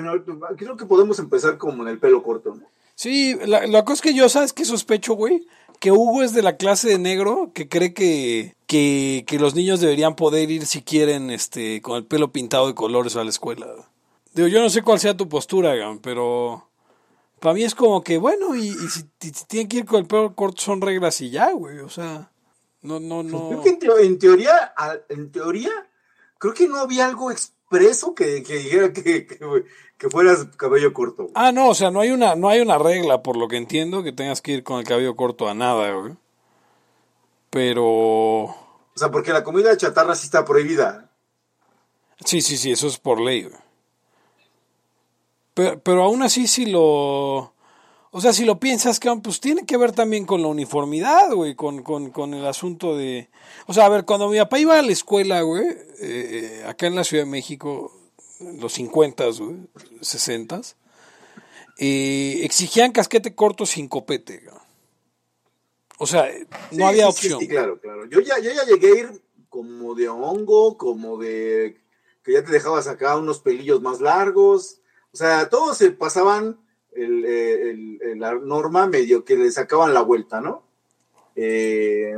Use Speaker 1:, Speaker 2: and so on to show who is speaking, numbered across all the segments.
Speaker 1: Bueno, creo que podemos empezar como en el pelo corto, ¿no?
Speaker 2: Sí, la, la cosa es que yo, ¿sabes qué sospecho, güey? Que Hugo es de la clase de negro que cree que, que, que los niños deberían poder ir si quieren este, con el pelo pintado de colores a la escuela. Digo, yo no sé cuál sea tu postura, pero para mí es como que, bueno, y, y si, si tienen que ir con el pelo corto son reglas y ya, güey, o sea, no, no, no.
Speaker 1: Creo que en, teo- en teoría, en teoría, creo que no había algo expreso que, que dijera que, que, que fueras cabello corto.
Speaker 2: Ah, no, o sea, no hay una, no hay una regla, por lo que entiendo, que tengas que ir con el cabello corto a nada, güey. Pero
Speaker 1: O sea, porque la comida chatarra sí está prohibida.
Speaker 2: Sí, sí, sí, eso es por ley, güey. Pero, pero aún así, si lo. O sea, si lo piensas, pues tiene que ver también con la uniformidad, güey, con, con, con el asunto de... O sea, a ver, cuando mi papá iba a la escuela, güey, eh, eh, acá en la Ciudad de México, en los 50, güey, 60, eh, exigían casquete corto sin copete, cabrón. O sea, eh, no
Speaker 1: Sí,
Speaker 2: había
Speaker 1: sí, sí,
Speaker 2: opción.
Speaker 1: Sí, claro, claro. Yo ya, yo ya llegué a ir como de hongo, como de que ya te dejabas acá unos pelillos más largos. O sea, todos se pasaban el, la norma medio que le sacaban la vuelta, ¿no? Eh,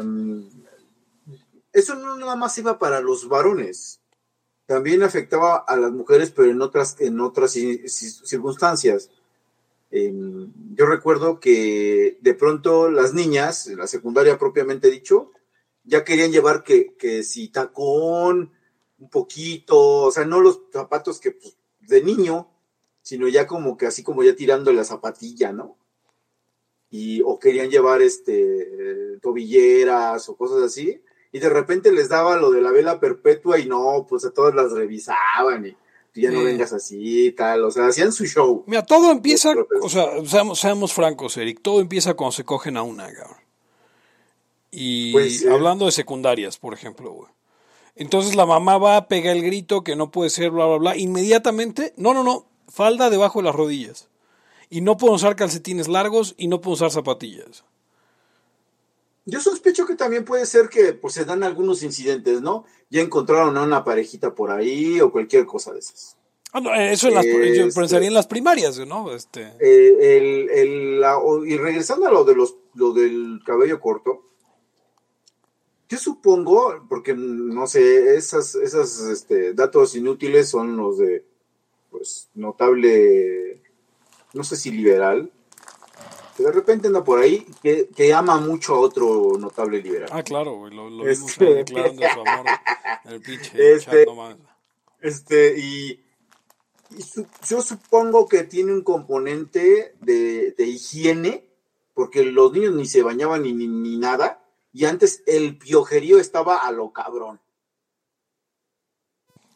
Speaker 1: eso no nada más iba para los varones. También afectaba a las mujeres, pero en otras, en otras ci- ci- circunstancias. Eh, yo recuerdo que de pronto las niñas, la secundaria propiamente dicho, ya querían llevar que, que si tacón, un poquito, o sea, no los zapatos que pues, de niño, sino ya como que así como ya tirando la zapatilla, ¿no? Y, o querían llevar este tobilleras o cosas así, y de repente les daba lo de la vela perpetua y no, pues a todas las revisaban y tú ya no vengas así y tal, o sea, hacían su show.
Speaker 2: Mira, todo empieza, o sea, seamos, seamos francos, Eric, todo empieza cuando se cogen a una, cabrón. Y
Speaker 1: Pues, eh.
Speaker 2: hablando de secundarias, por ejemplo, güey. Entonces la mamá va, pega el grito que no puede ser, bla, bla, bla. Inmediatamente, no, no, no, falda debajo de las rodillas. Y no pueden usar calcetines largos y no pueden usar zapatillas.
Speaker 1: Yo sospecho que también puede ser que pues, se dan algunos incidentes, ¿no? Ya encontraron a una parejita por ahí o cualquier cosa de esas.
Speaker 2: Ah, no, eso en las, yo
Speaker 1: Este-
Speaker 2: pensaría en las primarias, ¿no? Este,
Speaker 1: Eh, el, el- la- y regresando a lo de los lo del cabello corto, yo supongo, porque no sé, esas, esas este, datos inútiles son los de pues notable, no sé si liberal, que de repente anda por ahí que, que ama mucho a otro notable liberal.
Speaker 2: ah, claro, güey, lo, lo vimos
Speaker 1: Este-
Speaker 2: su amor el pinche
Speaker 1: Este-. Este, y, y su- yo supongo que tiene un componente de, de higiene, porque los niños ni se bañaban ni, ni, ni nada, y antes el piojerío estaba a lo cabrón.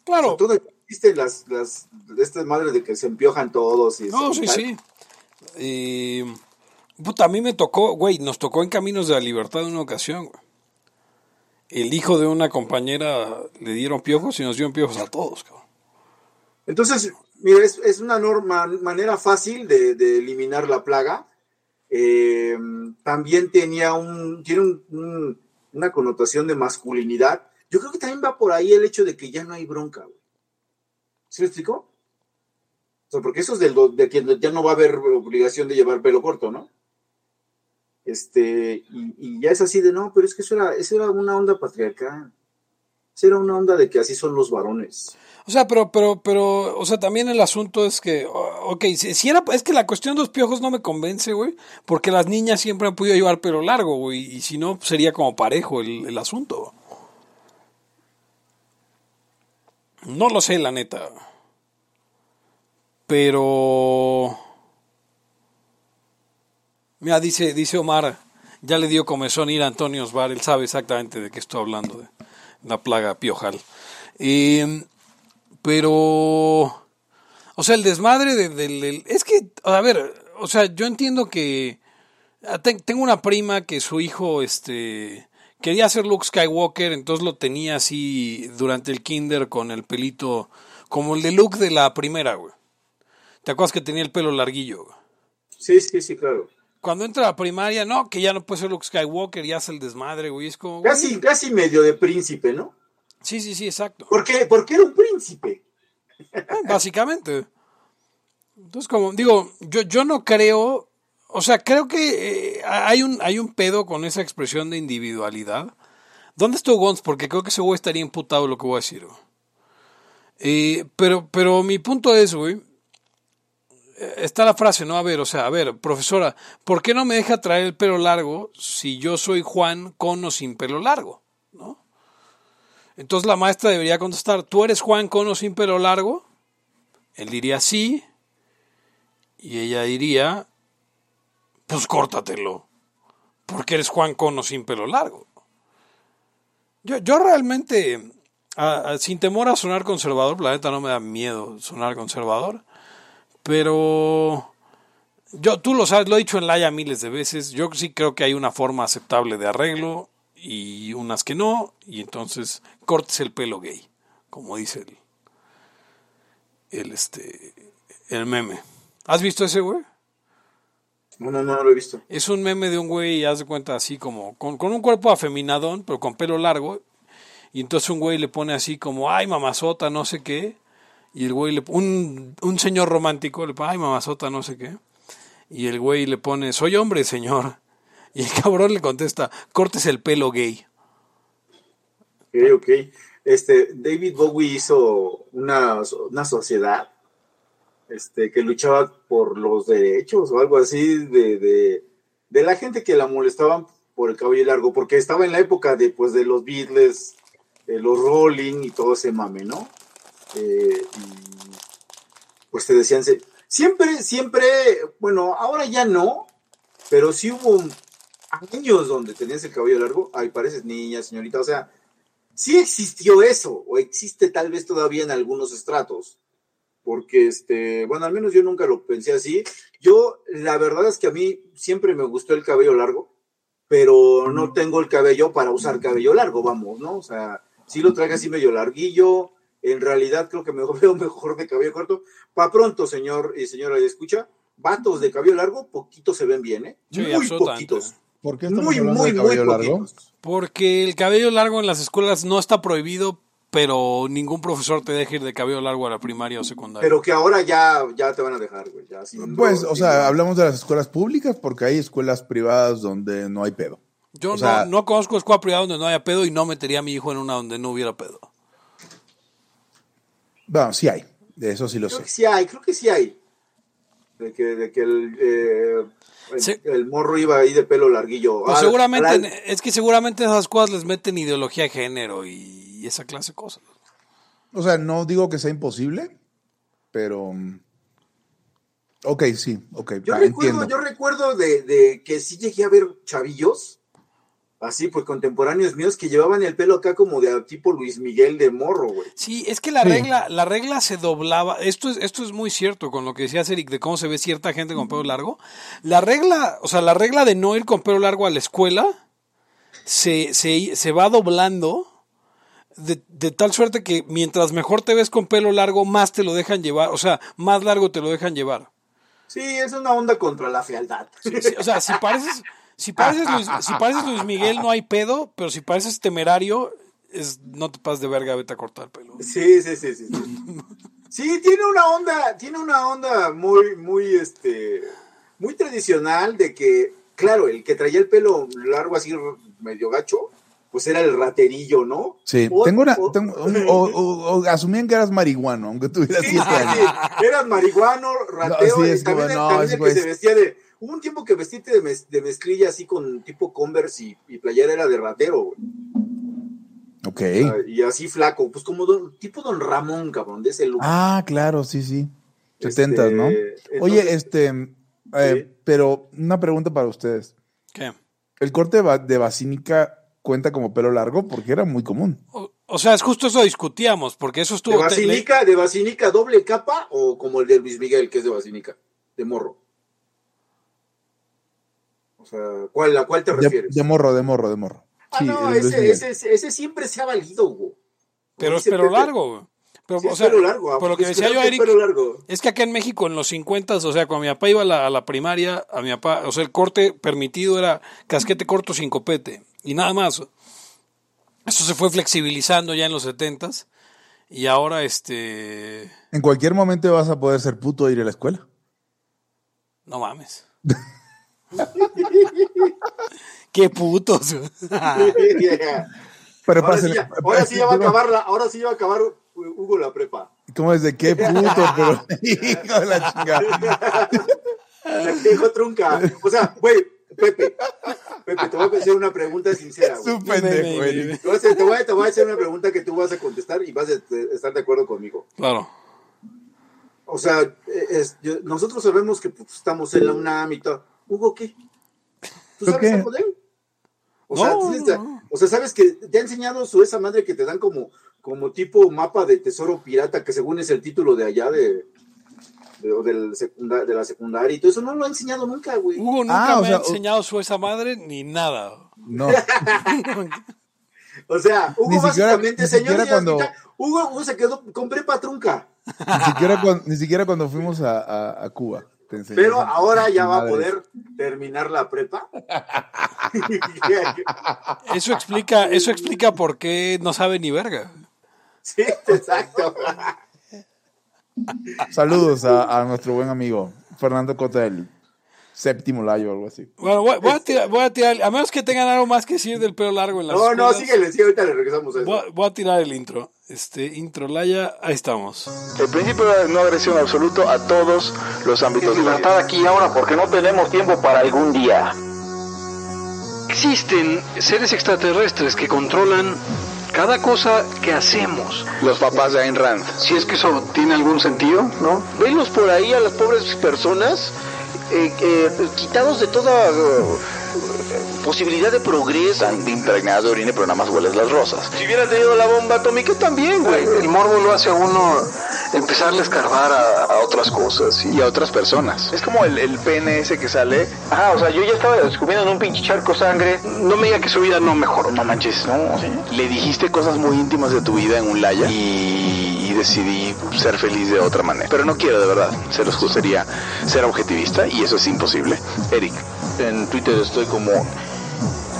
Speaker 2: Claro,
Speaker 1: Tú existen las, las, de estas madres de que se empiojan todos y
Speaker 2: No, sí,
Speaker 1: tal.
Speaker 2: sí. Eh, puta, a mí me tocó, güey, nos tocó en Caminos de la Libertad en una ocasión, güey. El hijo de una compañera le dieron piojos y nos dieron piojos a todos, cabrón.
Speaker 1: Entonces, mira, es, es una norma, manera fácil de, de eliminar la plaga. Eh, también tenía un, tiene un- un- una connotación de masculinidad. Yo creo que también va por ahí el hecho de que ya no hay bronca. güey. ¿Sí me explico? O sea, porque eso es del, de que ya no va a haber obligación de llevar pelo corto, ¿no? Este, y, y ya es así de, no, pero es que eso era, eso era una onda patriarcal. Eso era una onda de que así son los varones.
Speaker 2: O sea, pero, pero, pero, o sea, también el asunto es que, ok, si, era, es que la cuestión de los piojos no me convence, güey, porque las niñas siempre han podido llevar pelo largo, güey, y si no, sería como parejo el, el asunto. No lo sé, la neta. Pero... Mira, dice, dice Omar, ya le dio comezón ir a Antonio Osbar, él sabe exactamente de qué estoy hablando, de la plaga piojal. Eh, pero, o sea, el desmadre de- del... del- es que, a ver, o sea, yo entiendo que... ah, te- Tengo una prima que su hijo, este... Quería hacer Luke Skywalker, entonces lo tenía así durante el kinder con el pelito, como el de Luke de la primera, güey. ¿Te acuerdas que tenía el pelo larguillo? güey?
Speaker 1: Sí, sí, sí, claro.
Speaker 2: Cuando entra a la primaria, no, que ya no puede ser Luke Skywalker, ya hace el desmadre, güey. Es como. güey,
Speaker 1: Casi, casi medio de príncipe, ¿no?
Speaker 2: Sí, sí, sí, exacto.
Speaker 1: ¿Por qué? Porque era un príncipe.
Speaker 2: Básicamente. Entonces, como digo, yo, yo no creo, o sea, creo que eh, hay, un, hay un pedo con esa expresión de individualidad. ¿Dónde está Gons? Porque creo que ese güey estaría imputado lo que voy a decir. Eh, pero, pero mi punto es, güey, eh, está la frase, ¿no? A ver, o sea, a ver, profesora, ¿por qué no me deja traer el pelo largo si yo soy Juan con o sin pelo largo? ¿No? Entonces la maestra debería contestar, ¿tú eres Juan con o sin pelo largo? Él diría sí. Y ella diría, pues córtatelo. Porque eres Juan con o sin pelo largo. Yo, yo realmente, sin temor a sonar conservador, la neta no me da miedo sonar conservador. Pero yo, tú lo sabes, lo he dicho en Laia miles de veces. Yo sí creo que hay una forma aceptable de arreglo y unas que no. Y entonces cortes el pelo gay, como dice el, el, este, el meme. ¿Has visto ese güey?
Speaker 1: No, no, no, lo he visto.
Speaker 2: Es un meme de un güey, haz de cuenta, así como, con, con un cuerpo afeminadón, pero con pelo largo. Y entonces un güey le pone así como, ay, mamazota, no sé qué. Y el güey, le, un, un señor romántico le pone, ay, mamazota, no sé qué. Y el güey le pone, soy hombre, señor. Y el cabrón le contesta, cortes el pelo gay.
Speaker 1: Ok, ok. Este, David Bowie hizo una, una sociedad este, que luchaba por los derechos o algo así de, de, la gente que la molestaban por el cabello largo, porque estaba en la época de, pues, de los Beatles, los Rolling y todo ese mame, ¿no? Eh, y pues te decían, siempre, siempre, bueno, ahora ya no, pero sí hubo años donde tenías el cabello largo, ay, pareces niña, señorita, o sea, sí existió eso, o existe tal vez todavía en algunos estratos, porque, este, bueno, al menos yo nunca lo pensé así. Yo, la verdad es que a mí siempre me gustó el cabello largo, pero no tengo el cabello para usar cabello largo, vamos, ¿no? O sea, sí lo traigo así medio larguillo, en realidad creo que me veo mejor de cabello corto. Pa' pronto, señor y señora, escucha, vatos de cabello largo, poquitos se ven bien, ¿eh?
Speaker 2: Sí,
Speaker 1: muy poquitos.
Speaker 3: ¿Por qué estamos
Speaker 1: Muy,
Speaker 3: hablando
Speaker 1: muy,
Speaker 3: de
Speaker 1: muy
Speaker 3: largo?
Speaker 1: poquitos.
Speaker 2: Porque el cabello largo en las escuelas no está prohibido, pero ningún profesor te deja ir de cabello largo a la primaria o secundaria.
Speaker 1: Pero que ahora ya, ya te van a dejar, güey. Ya,
Speaker 3: Pues,
Speaker 1: no,
Speaker 3: o sea, hablamos de las escuelas públicas porque hay escuelas privadas donde no hay pedo.
Speaker 2: Yo
Speaker 3: o sea-
Speaker 2: no, no conozco escuela privada donde no haya pedo y no metería a mi hijo en una donde no hubiera pedo.
Speaker 3: Bueno, sí hay, de eso sí lo
Speaker 1: Creo
Speaker 3: sé.
Speaker 1: que sí hay, creo que sí hay. De que, de que el, eh, el,
Speaker 2: Sí.
Speaker 1: el morro iba ahí de pelo larguillo.
Speaker 2: Pues
Speaker 1: Ah,
Speaker 2: seguramente,
Speaker 1: al-
Speaker 2: es que seguramente esas cosas les meten ideología de género y esa clase de cosas.
Speaker 3: O sea, no digo que sea imposible, pero... Ok, sí, ok,
Speaker 1: yo,
Speaker 3: va,
Speaker 1: recuerdo,
Speaker 3: entiendo.
Speaker 1: yo recuerdo de, de que sí llegué a ver chavillos, así pues contemporáneos míos, que llevaban el pelo acá como de tipo Luis Miguel de morro, güey.
Speaker 2: Sí, es que la
Speaker 3: Sí.
Speaker 2: regla, la regla se doblaba. Esto es, esto es muy cierto con lo que decías Eric de cómo se ve cierta gente con pelo largo. La regla, o sea, la regla de no ir con pelo largo a la escuela se, se, se va doblando de, de tal suerte que mientras mejor te ves con pelo largo, más te lo dejan llevar, o sea, más largo te lo dejan llevar.
Speaker 1: Sí, es una onda contra la fealdad.
Speaker 2: Sí, o sea, si pareces, si pareces Luis, si pareces Luis Miguel no hay pedo, pero si pareces temerario, es, no te pases de verga, vete a cortar el pelo.
Speaker 1: Sí, sí, sí, sí. Sí, Sí, tiene una onda, tiene una onda muy, muy, este, muy tradicional de que, claro, el que traía el pelo largo así medio gacho, pues era el raterillo, ¿no?
Speaker 3: Sí,
Speaker 1: O-
Speaker 3: tengo una...
Speaker 1: o-
Speaker 3: tengo o, o- o asumían que eras marihuano, aunque tuvieras
Speaker 1: Sí,
Speaker 3: siete
Speaker 1: sí,
Speaker 3: años.
Speaker 1: sí. Eras marihuano, rateo,
Speaker 3: No, sí,
Speaker 1: y
Speaker 3: es
Speaker 1: también,
Speaker 3: como, no,
Speaker 1: también
Speaker 3: ese
Speaker 1: el que se vestía de... Hubo un tiempo que vestirte de, mez- de mezclilla así con tipo Converse y, y playera era de ratero, güey.
Speaker 3: Ok.
Speaker 1: Y así flaco, pues como don- tipo Don Ramón, cabrón, de ese look.
Speaker 3: Ah, claro, sí, sí.
Speaker 1: Este,
Speaker 3: Setentas, ¿no? Oye, este... eh,
Speaker 1: Sí.
Speaker 3: Pero una pregunta para ustedes.
Speaker 2: ¿Qué?
Speaker 3: ¿El corte de, ba- de basínica cuenta como pelo largo? Porque era muy común.
Speaker 2: O, o sea, es justo eso discutíamos, porque eso
Speaker 1: ¿De
Speaker 2: estuvo... te-
Speaker 1: Basílica, ¿De Basílica doble capa o como el de Luis Miguel, que es de Basílica? De morro. O sea, ¿cuál, ¿a cuál te
Speaker 3: De,
Speaker 1: refieres?
Speaker 3: de morro, de morro, de morro.
Speaker 1: ah,
Speaker 3: Sí,
Speaker 1: no, ese, ese, ese, ese siempre se ha valido, güey.
Speaker 2: pero es pelo largo, güey. Pero,
Speaker 1: Sí,
Speaker 2: o
Speaker 1: es
Speaker 2: sea,
Speaker 1: pelo largo. ah,
Speaker 2: por lo que decía yo, Eric,
Speaker 1: pelo largo.
Speaker 2: es que acá en México en los 50, o sea, cuando mi papá iba a la, a la primaria, a mi papá, o sea, el corte permitido era casquete corto sin copete y nada más. Eso se fue flexibilizando ya en los 70s Y ahora, este.
Speaker 3: En cualquier momento vas a poder ser puto e ir a la escuela.
Speaker 2: No mames. Qué putos.
Speaker 3: Pero
Speaker 1: ahora, sí ya, ahora sí ya va a acabar la, ahora sí ya va a acabar Hugo la prepa.
Speaker 3: ¿Cómo es de qué puto? Pero, hijo de la chingada.
Speaker 1: La trunca. O sea, güey, Pepe, Pepe, te voy a hacer una pregunta sincera.
Speaker 3: Es
Speaker 1: güey.
Speaker 3: un pendejo, Eric.
Speaker 1: Te voy, a hacer, te, voy a, te voy a hacer una pregunta que tú vas a contestar y vas a estar de acuerdo conmigo.
Speaker 2: Claro.
Speaker 1: O sea, es- yo- nosotros sabemos que pues, estamos en la UNAM y todo. ¿Hugo qué? ¿Tú
Speaker 3: ¿Yo
Speaker 1: sabes
Speaker 3: qué?
Speaker 1: algo de él? O sea,
Speaker 2: No,
Speaker 1: tienes-
Speaker 2: no, no.
Speaker 1: o sea, sabes que te ha enseñado su esa madre que te dan como, como tipo mapa de tesoro pirata, que según es el título de allá de, de, de la secundaria y todo eso. No lo ha enseñado nunca, güey.
Speaker 2: Hugo nunca
Speaker 3: Ah, o
Speaker 2: me
Speaker 3: sea,
Speaker 2: ha enseñado su esa madre ni nada.
Speaker 3: No.
Speaker 1: O sea, Hugo
Speaker 3: Ni siquiera-
Speaker 1: básicamente,
Speaker 3: ni
Speaker 1: señor,
Speaker 3: cuando-
Speaker 1: Hugo, Hugo se quedó con prepa trunca.
Speaker 3: Ni siquiera, cuando, ni siquiera cuando fuimos a, a- a Cuba.
Speaker 1: Pero ahora ya va a poder terminar la prepa.
Speaker 2: Eso explica, eso explica por qué no sabe ni verga.
Speaker 1: sí, exacto.
Speaker 3: Saludos a, a nuestro buen amigo Fernando Cota del séptimo layo o algo así.
Speaker 2: Bueno, voy, voy a tirar, voy a tirar, a menos que tengan algo más que decir del pelo largo en las
Speaker 1: No, no, síguele, sí, ahorita le regresamos a eso.
Speaker 2: Voy, a- voy a tirar el intro. Este, intro Laya, ahí estamos.
Speaker 4: El principio de no agresión absoluto a todos los ámbitos de la
Speaker 5: libertad aquí ahora porque no tenemos tiempo para algún día.
Speaker 6: Existen seres extraterrestres que controlan cada cosa que hacemos.
Speaker 4: Los papás de Ayn Rand.
Speaker 6: Si es que eso tiene algún sentido, ¿no?
Speaker 5: Venlos por ahí a las pobres personas eh, eh, quitados de toda eh, posibilidad de progreso.
Speaker 4: Están impregnadas de orina, pero nada más hueles las rosas.
Speaker 5: Si hubiera tenido la bomba atómica también, güey.
Speaker 6: El morbo lo hace a uno empezarle a escarbar a, a otras cosas.
Speaker 4: Y a otras personas. Es como el, el pene ese que sale.
Speaker 5: Ajá, o sea, yo ya estaba descubriendo en un pinche charco sangre.
Speaker 6: No me diga que su vida no mejoró.
Speaker 4: No manches, no. Le dijiste cosas muy íntimas de tu vida en un laya y, y decidí ser feliz de otra manera. Pero no quiero de verdad. Se los gustaría ser objetivista y eso es imposible. Eric.
Speaker 5: En Twitter estoy como...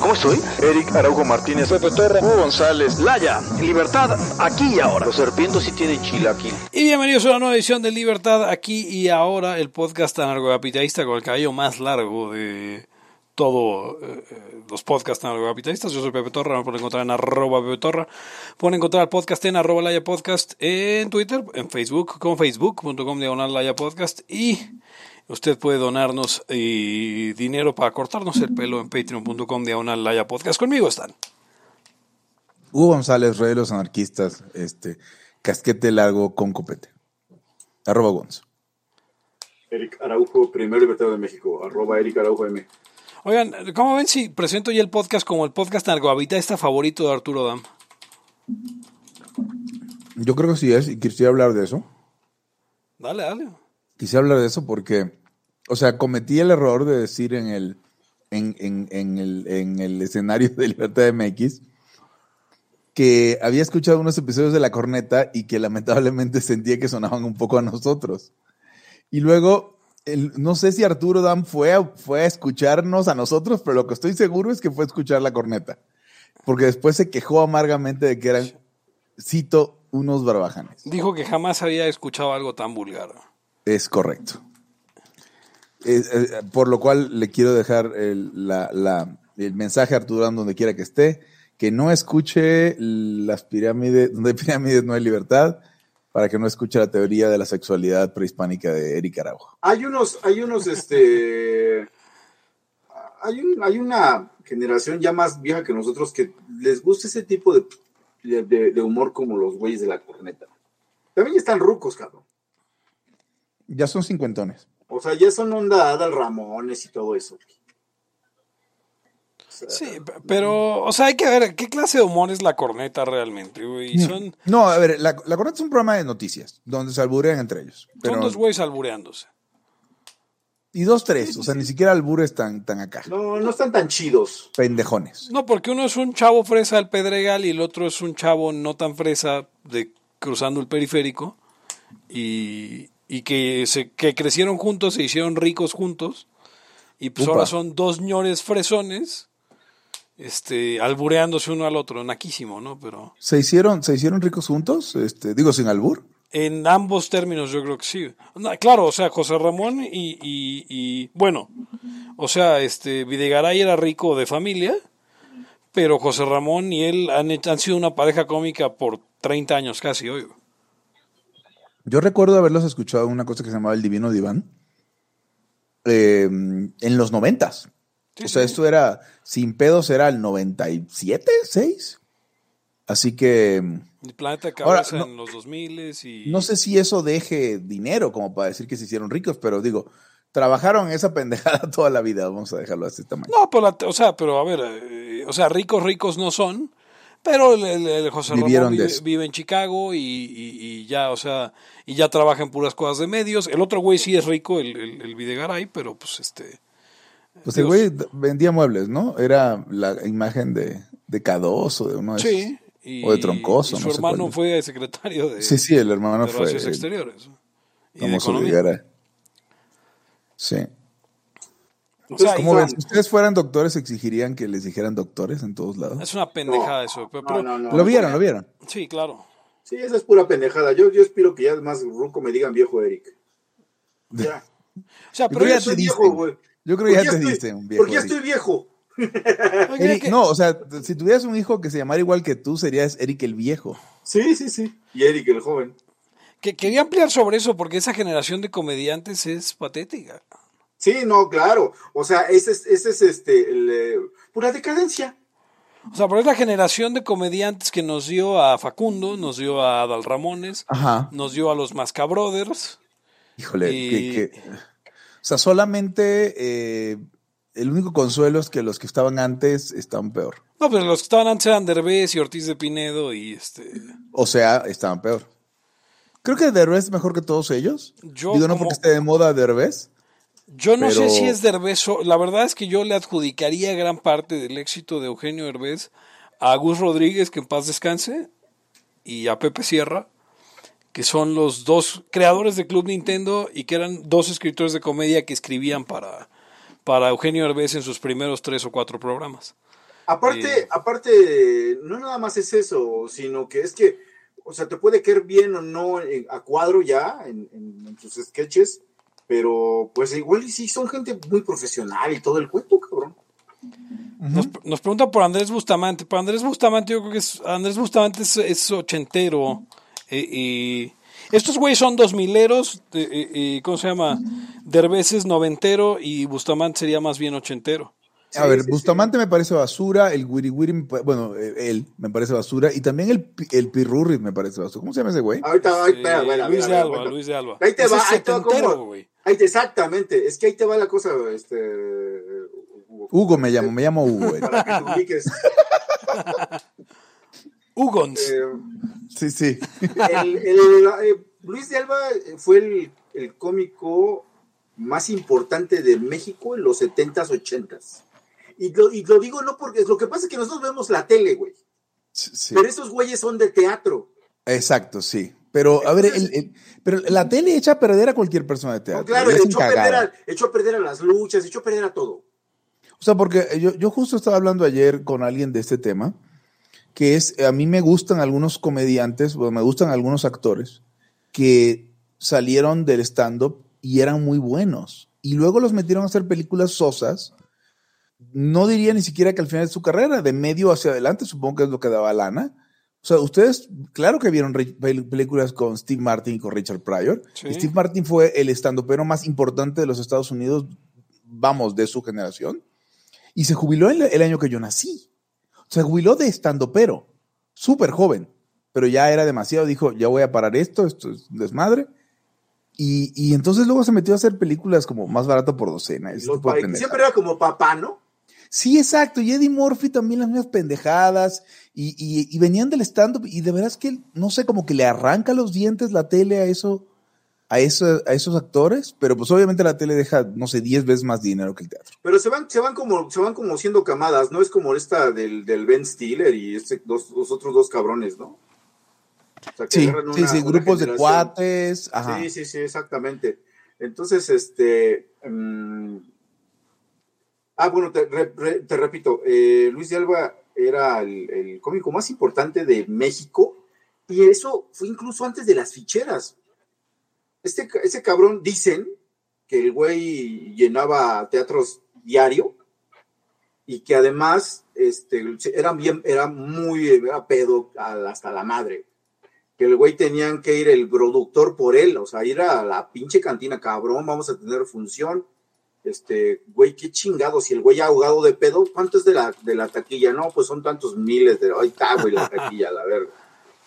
Speaker 5: ¿Cómo estoy?
Speaker 4: Eric Araujo Martínez. Pepe Torra. Hugo González.
Speaker 6: Laya, libertad aquí y ahora.
Speaker 5: Los serpientes sí tienen chilaquil.
Speaker 2: Y bienvenidos a una nueva edición de Libertad aquí y ahora, el podcast anarcocapitalista con el cabello más largo de todo eh, eh, los podcasts anarcocapitalistas. Yo soy Pepe Torra, me pueden encontrar en arroba Pepe Torra. Pueden encontrar el podcast en arroba Laya Podcast en Twitter, en Facebook, con facebook.com diagonal Laya Podcast y usted puede donarnos eh, dinero para cortarnos el pelo en patreon.com diagonal Laya Podcast. Conmigo están.
Speaker 3: Hugo González, Rey de los Anarquistas, este, casquete largo con copete. Arroba Gonz.
Speaker 1: Eric Araujo, primer libertador de México, arroba Eric Araujo M.
Speaker 2: Oigan, ¿cómo ven si presento ya el podcast como el podcast narcohabitalista favorito de Arturo Dam?
Speaker 3: Yo creo que sí es, y quisiera hablar de eso.
Speaker 2: Dale, dale.
Speaker 3: Quisiera hablar de eso porque, o sea, cometí el error de decir en el, en, en- el, en el escenario de Libertad MX que había escuchado unos episodios de La Corneta y que lamentablemente sentía que sonaban un poco a nosotros. Y luego, no sé si Arturo Dam fue a, fue a escucharnos a nosotros, pero lo que estoy seguro es que fue a escuchar La Corneta. Porque después se quejó amargamente de que eran, cito, unos barbajanes.
Speaker 2: Dijo que jamás había escuchado algo tan vulgar.
Speaker 3: Es correcto. Eh, eh, por lo cual le quiero dejar el, el mensaje a Arturo Dam donde quiera que esté, que no escuche las pirámides, donde hay pirámides no hay libertad, para que no escuche la teoría de la sexualidad prehispánica de Eric Araujo.
Speaker 1: Hay unos, hay unos, este, hay, un, hay una generación ya más vieja que nosotros que les gusta ese tipo de, de- de humor como los güeyes de la corneta. También están rucos, cabrón.
Speaker 3: Ya son cincuentones.
Speaker 1: O sea, ya son onda Adal Ramones y todo eso. O sea,
Speaker 2: Sí, pero, o sea, hay que ver qué clase de humor es la corneta realmente, güey. Y son,
Speaker 3: No, a ver, la, la Corneta es un programa de noticias, donde se alburean entre ellos. Pero,
Speaker 2: son dos güeyes albureándose.
Speaker 3: y dos, tres, o sea, ni siquiera albures tan, tan acá.
Speaker 1: No, no están tan chidos.
Speaker 3: Pendejones.
Speaker 2: No, porque uno es un chavo fresa del Pedregal y el otro es un chavo no tan fresa de cruzando el periférico y, y que se que crecieron juntos, se hicieron ricos juntos y pues
Speaker 3: Upa.
Speaker 2: ahora son dos ñores fresones este, albureándose uno al otro, naquísimo, ¿no? Pero
Speaker 3: ¿Se hicieron, ¿Se hicieron ricos juntos? Este, digo, sin albur.
Speaker 2: en ambos términos yo creo que sí. No, claro, o sea, José Ramón y, y, y, bueno, o sea, este, Videgaray era rico de familia, pero José Ramón y él han, han sido una pareja cómica por 30 años casi hoy.
Speaker 3: Yo recuerdo haberlos escuchado en una cosa que se llamaba El Divino Diván. eh, en los noventas. o sea, esto era, sin pedos, era el 97, 6. Así que
Speaker 2: El planeta de
Speaker 3: Ahora, no-
Speaker 2: en los 2000 y...
Speaker 3: no sé si eso deje dinero como para decir que se hicieron ricos, pero digo, trabajaron esa pendejada toda la vida, vamos a dejarlo de este tamaño.
Speaker 2: No, pero la- o sea, pero a ver, eh, o sea, ricos, ricos no son, pero el, el- el José Ramón vive, vive en Chicago y, y- y ya, o sea, y ya trabaja en puras cosas de medios. El otro güey sí es rico, el, el, Videgaray, pero pues este...
Speaker 3: Pues el güey vendía muebles, ¿no? Era la imagen de, de K2 o de uno de
Speaker 2: Sí.
Speaker 3: esos.
Speaker 2: Y,
Speaker 3: O de Troncoso,
Speaker 2: y su
Speaker 3: no
Speaker 2: hermano fue secretario de,
Speaker 3: Sí, sí, el hermano
Speaker 2: de
Speaker 3: fue
Speaker 2: Relaciones
Speaker 3: el
Speaker 2: Exteriores. Y de Economía.
Speaker 3: Videgaray. Sí.
Speaker 2: O sea,
Speaker 3: ¿Cómo
Speaker 2: y-
Speaker 3: ven? Si ustedes fueran doctores, exigirían que les dijeran doctores en todos lados.
Speaker 2: Es una pendejada eso. Pero,
Speaker 1: No, no, no.
Speaker 3: Lo vieron, lo vieron.
Speaker 2: Sí, claro.
Speaker 1: Sí, esa es pura pendejada. Yo, yo espero que ya más ruco me digan viejo Eric. Ya.
Speaker 2: O sea,
Speaker 3: Yo
Speaker 2: pero
Speaker 3: creo
Speaker 1: ya
Speaker 3: ya
Speaker 1: soy
Speaker 3: te
Speaker 1: viejo,
Speaker 3: dicen.
Speaker 1: güey.
Speaker 3: Yo creo que ya te
Speaker 1: estoy-
Speaker 3: dicen, un viejo.
Speaker 1: Porque ya estoy viejo.
Speaker 2: Oiga,
Speaker 3: Eric,
Speaker 2: que-
Speaker 3: no, o sea, si tuvieras un hijo que se llamara igual que tú, serías Eric el viejo.
Speaker 1: Sí, sí, sí. Y Eric el joven.
Speaker 2: que quería ampliar sobre eso porque esa generación de comediantes es patética.
Speaker 1: Sí, no, claro. O sea, ese es, ese es este, el, eh, pura decadencia.
Speaker 2: O sea, pero es la generación de comediantes que nos dio a Facundo, nos dio a Adal Ramones,
Speaker 3: Ajá.
Speaker 2: nos dio a los Masca Brothers.
Speaker 3: Híjole,
Speaker 2: Y-
Speaker 3: que, que- o sea, solamente eh, el único consuelo es que los que estaban antes están peor.
Speaker 2: No, pero los que estaban antes eran Derbez y Ortiz de Pinedo y este...
Speaker 3: O sea, estaban peor. Creo que Derbez es mejor que todos ellos.
Speaker 2: Yo
Speaker 3: Digo, no
Speaker 2: como-
Speaker 3: porque esté de moda Derbez.
Speaker 2: Yo no
Speaker 3: Pero-
Speaker 2: sé si es Derbez, la verdad es que yo le adjudicaría gran parte del éxito de Eugenio Derbez a Gus Rodríguez, que en paz descanse, y a Pepe Sierra, que son los dos creadores de Club Nintendo y que eran dos escritores de comedia que escribían para, para Eugenio Derbez en sus primeros tres o cuatro programas.
Speaker 1: Aparte,
Speaker 2: Eh.
Speaker 1: aparte, no nada más es eso, sino que es que, o sea, te puede caer bien o no a cuadro ya en, en- en tus sketches, pero pues igual y sí son gente muy profesional y todo el cuento, cabrón.
Speaker 2: Nos, nos pregunta por Andrés Bustamante. Por Andrés Bustamante, yo creo que es, Andrés Bustamante es, es ochentero. eh, y estos güeyes son dos mileros. eh, eh, eh, ¿Cómo se llama? Derbez es noventero y Bustamante sería más bien ochentero.
Speaker 3: A ver,
Speaker 1: sí,
Speaker 3: Bustamante me parece basura, el Wiri Wiri, bueno, eh, él me parece basura, y también el, el Pirurri me parece basura. ¿Cómo se llama ese güey?
Speaker 1: Ahorita, ahí, espera, espera,
Speaker 2: Luis de Alba. Luis de Alba.
Speaker 1: Ahí te va, ahí te va como-
Speaker 2: güey.
Speaker 1: Ahí te- exactamente, es que ahí te va la cosa, este, Hugo,
Speaker 3: Hugo me llamo, me llamo Hugo. güey.
Speaker 1: para que te ubiques.
Speaker 2: Hugons.
Speaker 1: Eh,
Speaker 3: Sí, sí.
Speaker 1: el- el- eh, Luis de Alba fue el, el cómico más importante de México en los 70s, 80s. Y lo, y lo digo no porque lo que pasa es que nosotros vemos la tele, güey.
Speaker 3: sí.
Speaker 1: Pero esos güeyes son de teatro.
Speaker 3: Exacto, sí. Pero, a ver, el- el- pero la tele echa a perder a cualquier persona de
Speaker 1: No,
Speaker 3: teatro.
Speaker 1: claro, echó a, perder a, echó a perder a las luchas, echó a perder a todo.
Speaker 3: O sea, porque yo, yo justo estaba hablando ayer con alguien de este tema, que es, a mí me gustan algunos comediantes, bueno, me gustan algunos actores que salieron del stand-up y eran muy buenos. Y luego los metieron a hacer películas sosas. No diría ni siquiera que al final de su carrera, de medio hacia adelante, supongo que es lo que daba lana. O sea, ustedes, claro que vieron películas con Steve Martin y con Richard Pryor.
Speaker 2: Sí.
Speaker 3: Steve Martin fue el stand-upero más importante de los Estados Unidos, vamos, de su generación. Y se jubiló el, el año que yo nací. Se jubiló de estandopero, súper joven, pero ya era demasiado. Dijo, ya voy a parar esto, esto es desmadre. Y, y entonces luego se metió a hacer películas como más barato por docena.
Speaker 1: siempre era como papá, ¿no?
Speaker 3: Sí, exacto. Y Eddie Murphy también las mismas pendejadas. Y, y- y venían del stand-up. Y de veras que, no sé, como que le arranca los dientes la tele a eso, a, eso, a esos actores. Pero pues obviamente la tele deja, no sé, 10 veces más dinero que el teatro.
Speaker 1: Pero se van, se van como, se van como siendo camadas, no es como esta del, del Ben Stiller y este, dos, los otros dos cabrones, ¿no? O sea, que
Speaker 3: Sí, sí,
Speaker 1: una-
Speaker 3: sí,
Speaker 1: una
Speaker 3: grupos de cuates. Ajá.
Speaker 1: Sí, sí, sí, exactamente. Entonces, este. mm, Ah, bueno, te, re- re- te repito, eh, Luis de Alba era el, cómico más importante de México y eso fue incluso antes de las ficheras. Este, ese cabrón dicen que el güey llenaba teatros diario y que además este, era, bien, era muy era pedo hasta la madre. Que el güey tenían que ir el productor por él, o sea, ir a la pinche cantina, cabrón, vamos a tener función este, güey, qué chingados, si el güey ha ahogado de pedo, ¿cuánto es de la, de la taquilla? No, pues son tantos miles de, ahí está, güey, la taquilla, la verga.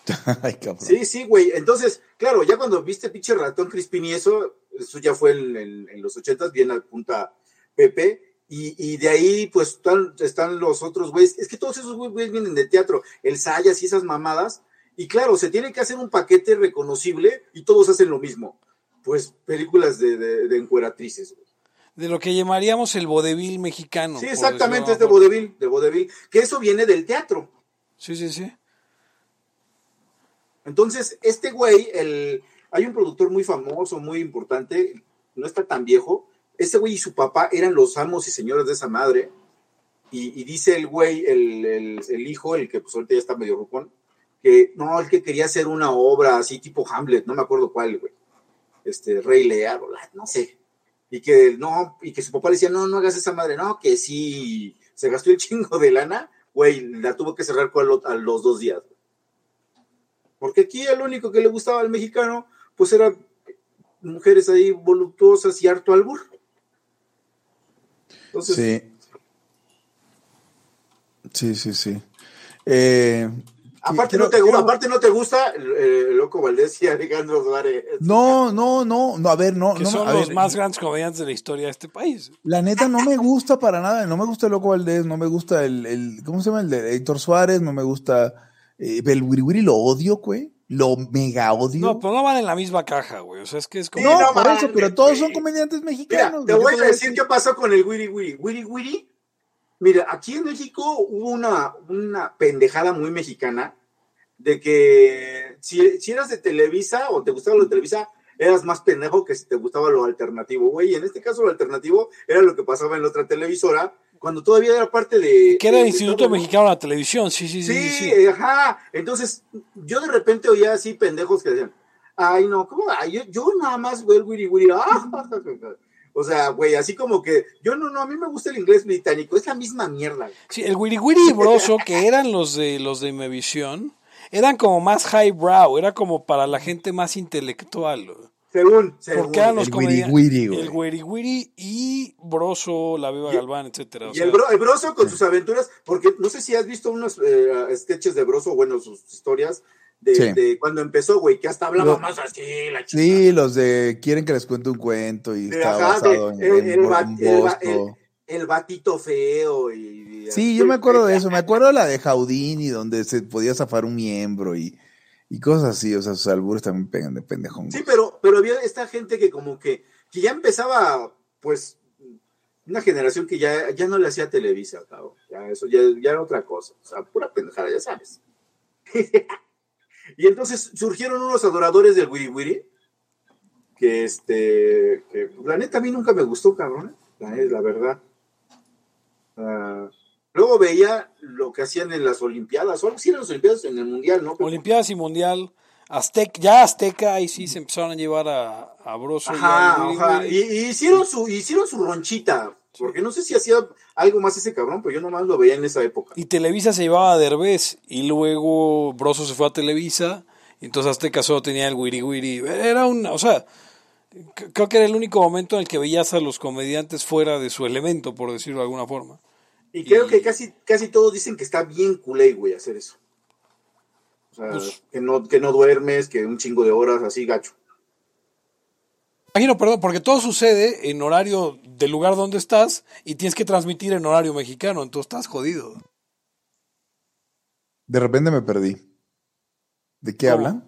Speaker 3: Ay, cabrón.
Speaker 1: Sí, sí, güey, entonces, claro, ya cuando viste pinche ratón Crispin y eso, eso ya fue en, en- en los ochentas, bien al punta Pepe, y, y de ahí, pues, están, están los otros güeyes, es que todos esos güeyes vienen de teatro, el Sayas y esas mamadas, y claro, se tiene que hacer un paquete reconocible y todos hacen lo mismo, pues, películas de, de, de encueratrices, güey.
Speaker 2: De lo que llamaríamos el vodevil mexicano.
Speaker 1: Sí, exactamente, es de vodevil, de vodevil, que eso viene del teatro.
Speaker 2: Sí, sí, sí.
Speaker 1: Entonces, este güey, el, hay un productor muy famoso, muy importante, no está tan viejo, ese güey y su papá eran los amos y señores de esa madre, y, y dice el güey, el, el- el hijo, el que pues ahorita ya está medio rucón, que no, el que quería hacer una obra así tipo Hamlet, no me acuerdo cuál, güey, este, Rey Lear, o la- no sé, y que no, y que su papá le decía, no, no hagas esa madre, no, que sí, se gastó el chingo de lana, güey, la tuvo que cerrar a los dos días. Porque aquí el único que le gustaba al mexicano, pues eran mujeres ahí voluptuosas y harto albur. Entonces,
Speaker 3: Sí. Sí, sí, sí. Eh,
Speaker 1: aparte, no te,
Speaker 3: quiero-
Speaker 1: aparte no te gusta el, eh, Loco Valdés y Alejandro Suárez.
Speaker 3: No, no, no, no, a ver, no,
Speaker 2: Que
Speaker 3: no,
Speaker 2: son
Speaker 3: a
Speaker 2: los
Speaker 3: ver,
Speaker 2: más grandes comediantes de la historia de este país.
Speaker 3: La neta no me gusta para nada, no me gusta el Loco Valdés, no me gusta el, el ¿cómo se llama? El de Héctor Suárez, no me gusta eh, el Wiri Wiri lo odio, güey, lo mega odio.
Speaker 2: No, pero no van en la misma caja, güey. O sea, es que es como.
Speaker 3: No,
Speaker 1: Sí, no
Speaker 3: por eso, pero todos son comediantes
Speaker 1: Mira,
Speaker 3: mexicanos.
Speaker 1: te
Speaker 3: güey,
Speaker 1: voy
Speaker 3: ¿qué
Speaker 1: a decir qué pasó con el Wiri Wiri. Wiri Wiri, mira, aquí en México hubo una, una pendejada muy mexicana de que si, si eras de Televisa o te gustaba lo de Televisa, eras más pendejo que si te gustaba lo alternativo, güey. En este caso lo alternativo era lo que pasaba en la otra televisora, cuando todavía era parte de...
Speaker 2: Que era el
Speaker 1: de
Speaker 2: Instituto. Mexicano de la Televisión. Sí, sí, sí.
Speaker 1: Sí,
Speaker 2: sí, sí.
Speaker 1: ajá. Entonces, yo de repente oía así pendejos que decían, ay, no, ¿cómo? Ay, yo, yo nada más veo el wiri wiri. ah, O sea, güey, así como que yo no, no, a mí me gusta el inglés británico, es la misma mierda.
Speaker 2: Sí, el Wiri Wiri y Broso, que eran los de los de Imevisión, eran como más highbrow, era como para la gente más intelectual. güey.
Speaker 1: Según, según.
Speaker 2: Porque eran los
Speaker 3: El Wiri
Speaker 2: comediantes.
Speaker 3: Wiri, güey.
Speaker 2: El Wiri Wiri y Broso, La Viva Galván, etcétera. o
Speaker 1: Y
Speaker 2: sea,
Speaker 1: el, bro, el Broso con sus aventuras, porque no sé si has visto unos eh, sketches de Broso, bueno, sus historias de,
Speaker 3: Sí.
Speaker 1: de cuando empezó, güey, que hasta hablaba más así, la chica.
Speaker 3: Sí, los de quieren que les cuente un cuento y
Speaker 1: De,
Speaker 3: está
Speaker 1: ajá,
Speaker 3: basado en,
Speaker 1: el,
Speaker 3: en
Speaker 1: el
Speaker 3: en
Speaker 1: batito feo y... y-
Speaker 3: Sí, yo me acuerdo de eso, me acuerdo de la de Jaudini, donde se podía zafar un miembro y, y cosas así, o sea, sus albures también pegan de pendejón.
Speaker 1: Sí, pero, pero había esta gente que como que, que ya empezaba, pues, una generación que ya, ya no le hacía Televisa, cabrón. Ya eso ya, ya era otra cosa. O sea, pura pendejada, ya sabes. y entonces surgieron unos adoradores del Wiri Wiri, que este, que la neta a mí nunca me gustó, cabrón. La, la verdad. Ah, luego veía lo que hacían en las Olimpiadas, o algo así en las Olimpiadas, en el Mundial, ¿no?
Speaker 2: Olimpiadas y Mundial, Azteca, ya Azteca, ahí sí se empezaron a llevar a, a Broso. y
Speaker 1: Ajá.
Speaker 2: Wiri.
Speaker 1: Y, y hicieron su, hicieron su ronchita. Porque no sé si hacía algo más ese cabrón, pero yo nomás lo veía en esa época.
Speaker 2: Y Televisa se llevaba a Derbez y luego Broso se fue a Televisa y entonces Azteca solo tenía el Wiri Wiri. Era un, o sea, creo que era el único momento en el que veías a los comediantes fuera de su elemento, por decirlo de alguna forma.
Speaker 1: Y creo
Speaker 2: Y-
Speaker 1: que casi, casi todos dicen que está bien culé, güey, hacer eso. O sea,
Speaker 2: Pues-
Speaker 1: que, no, que no duermes, que un chingo de horas así, gacho.
Speaker 2: Imagino, perdón, porque todo sucede en horario del lugar donde estás y tienes que transmitir en horario mexicano, entonces estás jodido.
Speaker 3: De repente me perdí. ¿De qué
Speaker 2: ¿Cómo?
Speaker 3: hablan?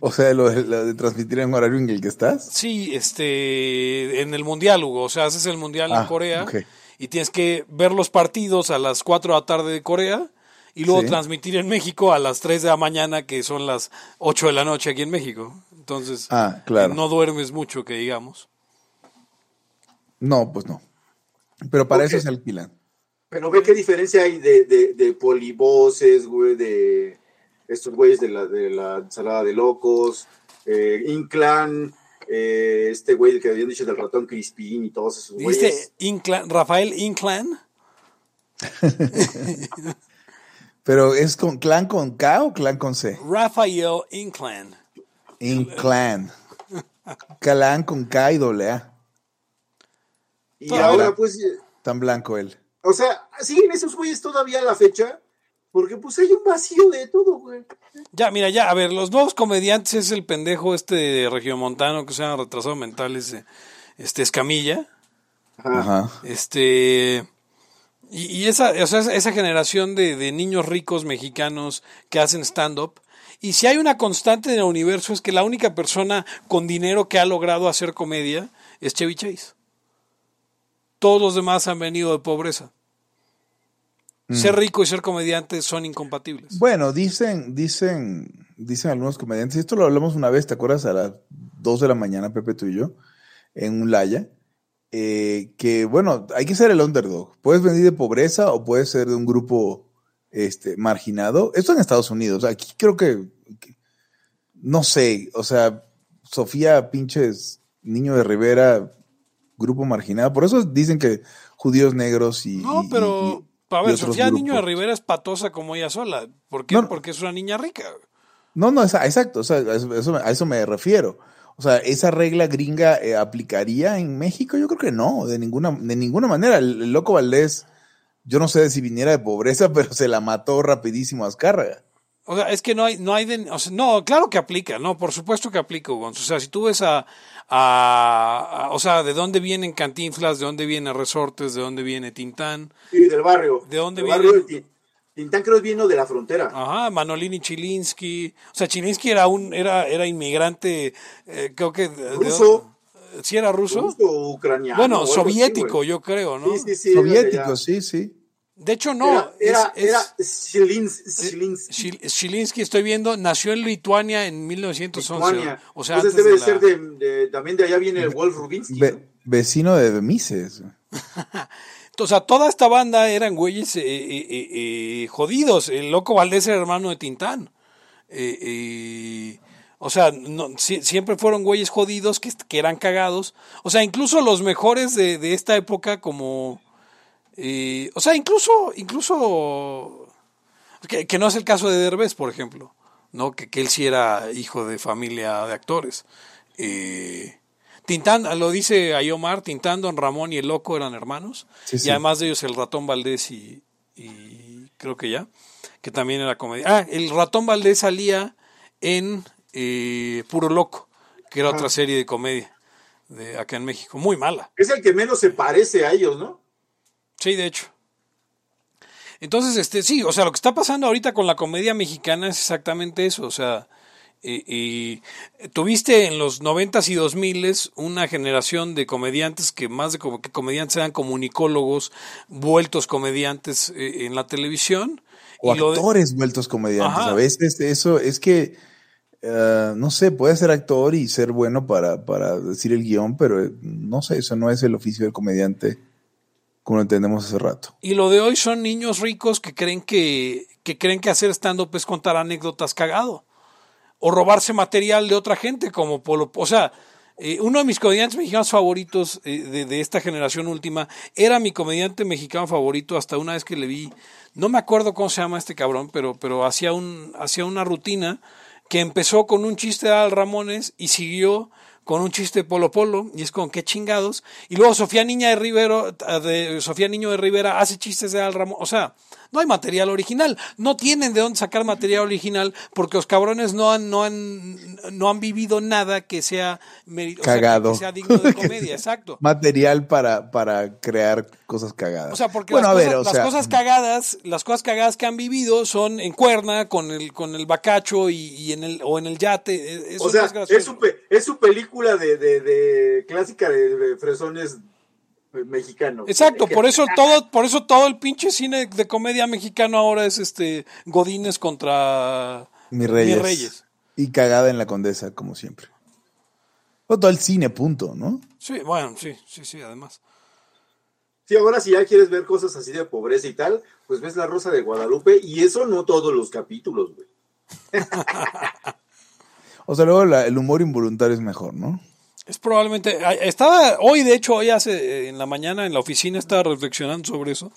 Speaker 3: O sea, lo de, lo de transmitir en horario en el que estás.
Speaker 2: Sí, este, en el mundial, Hugo, o sea, haces el mundial en
Speaker 3: Ah,
Speaker 2: Corea y tienes que ver los partidos a las 4 de la tarde de Corea y luego
Speaker 3: Sí.
Speaker 2: transmitir en México a las 3 de la mañana, que son las 8 de la noche aquí en México. Entonces,
Speaker 3: Ah, claro.
Speaker 2: no duermes mucho, que digamos.
Speaker 3: No, pues no. Pero para
Speaker 1: Ok.
Speaker 3: eso se alquilan.
Speaker 1: Pero ve qué diferencia hay de, de, de polivoces, güey, de estos güeyes de la, de la ensalada de locos, eh, Inclan, eh, este güey que habían dicho del ratón Crispín y todos esos güeyes.
Speaker 2: ¿Dijiste Inclan, Rafael Inclan?
Speaker 3: Pero es con clan con K o clan con C?
Speaker 2: Rafael Inclan.
Speaker 3: Inclan. Clan con K y doble A.
Speaker 1: Y
Speaker 2: Pero
Speaker 1: ahora, pues, eh,
Speaker 3: Tan blanco él.
Speaker 1: o sea, siguen esos güeyes todavía a la fecha, porque pues hay un vacío de todo, güey.
Speaker 2: Ya, mira, ya, a ver, los nuevos comediantes es el pendejo este regiomontano que se llama retrasado mental, ese, este Escamilla.
Speaker 3: Ajá.
Speaker 2: Este. Y, y esa, o sea, esa generación de, de niños ricos mexicanos que hacen stand-up. Y si hay una constante en el universo es que la única persona con dinero que ha logrado hacer comedia es Chevy Chase. Todos los demás han venido de pobreza. Ser rico y ser comediante son incompatibles.
Speaker 3: Bueno, dicen, dicen, dicen algunos comediantes, y esto lo hablamos una vez, ¿te acuerdas? A las 2 de la mañana, Pepe, tú y yo, en un Laya, eh, que bueno, hay que ser el underdog. Puedes venir de pobreza o puedes ser de un grupo este, marginado. Esto en Estados Unidos. Aquí creo que, que- no sé, o sea, Sofía Pinches, Niño de Rivera, grupo marginado. Por eso dicen que judíos negros y...
Speaker 2: No, pero,
Speaker 3: y-
Speaker 2: a ver, Sofía Niño de. Rivera es patosa como ella sola. ¿Por qué?
Speaker 3: No.
Speaker 2: Porque es una niña rica.
Speaker 3: No, no, exacto, o sea, a eso, eso- a eso me refiero. O sea, ¿esa regla gringa eh, aplicaría en México? Yo creo que no, de ninguna, de ninguna manera. El, el loco Valdés, yo no sé si viniera de pobreza, pero se la mató rapidísimo a Azcárraga.
Speaker 2: O sea, es que no hay, no hay de, o sea, no, claro que aplica, no, por supuesto que aplica, Gonzo. O sea, si tú ves a, a- a- o sea, de dónde vienen Cantinflas, de dónde viene Resortes, de dónde viene Tintán,
Speaker 1: Sí, del barrio.
Speaker 2: ¿De dónde
Speaker 1: Del
Speaker 2: viene?
Speaker 1: barrio Tintán creo que vino de la frontera.
Speaker 2: ajá, Manolini Chilinsky, o sea, Chilinsky era un, era, era inmigrante, eh, creo que, de- de-
Speaker 1: Ruso.
Speaker 2: ¿sí era ruso?
Speaker 1: Ruso o ucraniano.
Speaker 2: Bueno, soviético, yo creo, ¿no?
Speaker 1: Sí, sí, sí.
Speaker 3: Soviéticos, sí, sí.
Speaker 2: De hecho, no,
Speaker 1: Era, era,
Speaker 2: es-
Speaker 1: era
Speaker 2: Shil- Shilinsky, estoy viendo, nació en Lituania en 1911.
Speaker 1: Lituania.
Speaker 2: O sea,
Speaker 1: Entonces debe
Speaker 2: de
Speaker 1: ser
Speaker 2: la-
Speaker 1: de, de- también de allá viene el Wolf Rubinsky.
Speaker 3: Ve-
Speaker 1: ¿no?
Speaker 3: vecino de Mises.
Speaker 2: O sea, toda esta banda eran güeyes eh, eh, eh, eh, jodidos. El loco Valdés era hermano de Tintán. Eh, eh, o sea, no, si- siempre fueron güeyes jodidos que, que eran cagados. O sea, incluso los mejores de, de esta época como... eh, o sea, incluso... incluso que, que no es el caso de Derbez, por ejemplo. ¿no? Que, que él sí era hijo de familia de actores. Eh, Tintán, lo dice Ayomar, Tintán, Don Ramón y el Loco eran hermanos.
Speaker 3: Sí, sí.
Speaker 2: Y además de ellos el ratón Valdés y, y creo que ya, que también era comedia. Ah, el ratón Valdés salía en eh, Puro Loco, que era otra serie de comedia de acá en México. Muy mala.
Speaker 1: Es el que menos se parece a ellos, ¿no?
Speaker 2: Sí, de hecho. Entonces, este, sí, o sea, lo que está pasando ahorita con la comedia mexicana es exactamente eso, o sea, eh, eh, tuviste en los noventas y dos miles una generación de comediantes que más de que comediantes eran comunicólogos, vueltos comediantes eh, en la televisión.
Speaker 3: O
Speaker 2: y de-
Speaker 3: actores vueltos comediantes.
Speaker 2: Ajá.
Speaker 3: A veces eso es que, eh, no sé, puede ser actor y ser bueno para, para decir el guion, pero eh, no sé, eso no es el oficio del comediante como lo entendemos hace rato.
Speaker 2: Y lo de hoy son niños ricos que creen que, que creen que hacer stand-up es contar anécdotas cagado. O robarse material de otra gente, como Polo. O sea, eh, uno de mis comediantes mexicanos favoritos de, de esta generación última era mi comediante mexicano favorito hasta una vez que le vi. No me acuerdo cómo se llama este cabrón, pero, pero hacía, un, hacía una rutina que empezó con un chiste de Al Ramones y siguió con un chiste de Polo Polo, y es con qué chingados. Y luego Sofía Niña de Rivero, de Sofía Niño de Rivera hace chistes de Al Ramón. O sea, no hay material original. No tienen de dónde sacar material original porque los cabrones no han, no han, no han vivido nada que sea, meri- o sea, que-
Speaker 3: Cagado.
Speaker 2: que sea digno de comedia, exacto.
Speaker 3: Material para, para crear cosas cagadas.
Speaker 2: O sea, porque
Speaker 3: bueno,
Speaker 2: las,
Speaker 3: a
Speaker 2: cosas,
Speaker 3: ver, o
Speaker 2: las
Speaker 3: sea,
Speaker 2: cosas cagadas, las cosas cagadas que han vivido son en cuerna con el, con el bacacho y, y en el, o en el yate. e- Eso
Speaker 1: O sea,
Speaker 2: es
Speaker 1: es su, pe- es su película de, de, de clásica de, de fresones mexicano.
Speaker 2: Exacto, por eso todo, por eso todo el pinche cine de comedia mexicano ahora es este Godines contra
Speaker 3: Mi Reyes.
Speaker 2: Mis Reyes.
Speaker 3: Y cagada en la condesa, como siempre. O todo el cine, punto, ¿no?
Speaker 2: Sí, bueno, sí, sí, sí, además.
Speaker 1: Sí, ahora si ya quieres ver cosas así de pobreza y tal, pues ves La Rosa de Guadalupe y eso no todos los capítulos, güey.
Speaker 3: O sea, luego la- el humor involuntario es mejor, ¿no?
Speaker 2: Es probablemente. Estaba hoy, de hecho, hoy hace eh, en la mañana en la oficina estaba reflexionando sobre eso,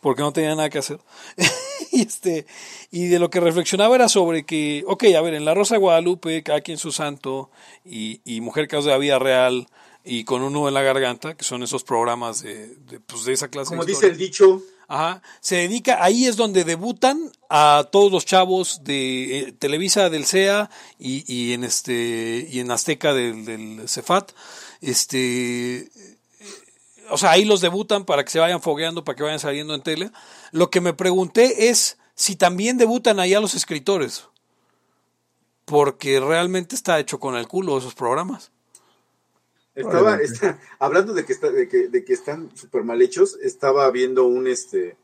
Speaker 2: porque no tenía nada que hacer. y este y de lo que reflexionaba era sobre que, ok, a ver, en La Rosa de Guadalupe, cada quien su santo, y, y Mujer Caos de la Vida Real, y con un nudo en la garganta, que son esos programas de, de, pues, de esa clase.
Speaker 1: Como
Speaker 2: de
Speaker 1: dice el dicho,
Speaker 2: Ajá. Se dedica, ahí es donde debutan a todos los chavos de eh, Televisa del CEA y, y en este y en Azteca del, del Cefat. Este o sea, ahí los debutan para que se vayan fogueando, para que vayan saliendo en tele. Lo que me pregunté es si también debutan allá los escritores. Porque realmente está hecho con el culo esos programas.
Speaker 1: Estaba, está- hablando de que, está, de, que, de que están súper mal hechos, estaba viendo un, este,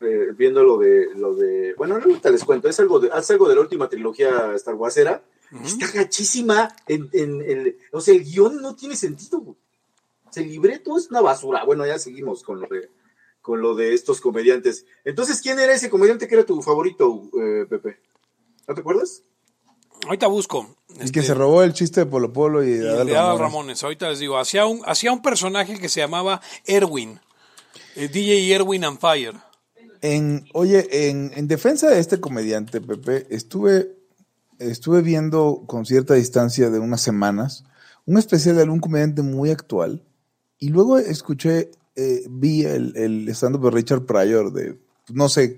Speaker 1: eh, viendo lo de, lo de, bueno, ahorita les cuento, es algo de, es algo de la última trilogía Star Warsera, está gachísima, en, en el, o sea, el guion no tiene sentido, güey. El libreto es una basura, bueno, ya seguimos con lo de, con lo de estos comediantes. Entonces, ¿quién era ese comediante que era tu favorito, eh, Pepe? ¿No te acuerdas?
Speaker 2: Ahorita busco.
Speaker 3: El que
Speaker 2: este,
Speaker 3: se robó el chiste de Polo Polo y
Speaker 2: Y
Speaker 3: de
Speaker 2: el
Speaker 3: Adal Ramones.
Speaker 2: Ramones. Ahorita les digo, hacía un, hacía un personaje que se llamaba Erwin. eh, DJ Erwin and Fire.
Speaker 3: En, oye, en, en defensa de este comediante, Pepe, estuve, estuve viendo con cierta distancia de unas semanas un especial de algún comediante muy actual y luego escuché, eh, vi el, el stand-up de Richard Pryor de, no sé,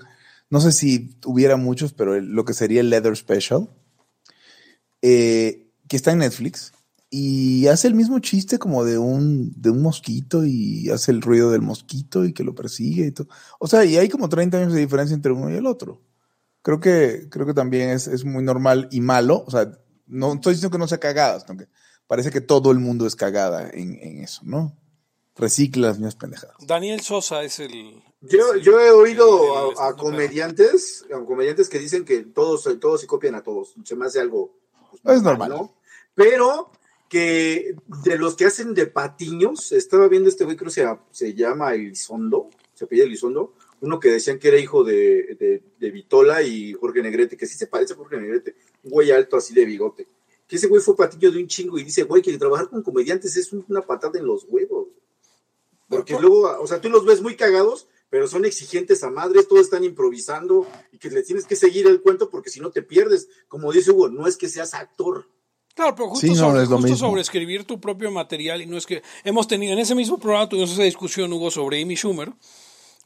Speaker 3: no sé si hubiera muchos, pero el- lo que sería el Leather Special, eh, que está en Netflix y hace el mismo chiste como de un, de un mosquito y hace el ruido del mosquito y que lo persigue y todo. O sea, y hay como 30 años de diferencia entre uno y el otro. Creo que, creo que también es, es muy normal y malo. O sea, no estoy diciendo que no sea cagada, sino que parece que todo el mundo es cagada en, en eso, ¿no? Recicla las mismas pendejadas.
Speaker 2: Daniel Sosa es el.
Speaker 1: Yo,
Speaker 2: es el-
Speaker 1: yo he oído
Speaker 2: el
Speaker 1: a, a comediantes, a comediantes que dicen que todos, todos se copian a todos. Se me hace algo pues,
Speaker 3: Es normal.
Speaker 1: ¿no? Pero que de los que hacen de patiños, estaba viendo este güey, creo que se, se llama Elizondo, se apellida Elizondo, uno que decían que era hijo de, de, de Vitola y Jorge Negrete, que sí se parece a Jorge Negrete, un güey alto así de bigote. Que ese güey fue patiño de un chingo y dice, güey, que trabajar con comediantes es una patada en los huevos. Porque luego, o sea, tú los ves muy cagados, pero son exigentes a madres, todos están improvisando y que le tienes que seguir el cuento porque si no te pierdes. Como dice Hugo, no es que seas actor.
Speaker 2: Claro, pero justo,
Speaker 3: Sí, no,
Speaker 2: sobre,
Speaker 3: es lo
Speaker 2: justo
Speaker 3: mismo.
Speaker 2: sobre escribir tu propio material y no es que hemos tenido en ese mismo programa tuvimos esa discusión Hugo sobre Amy Schumer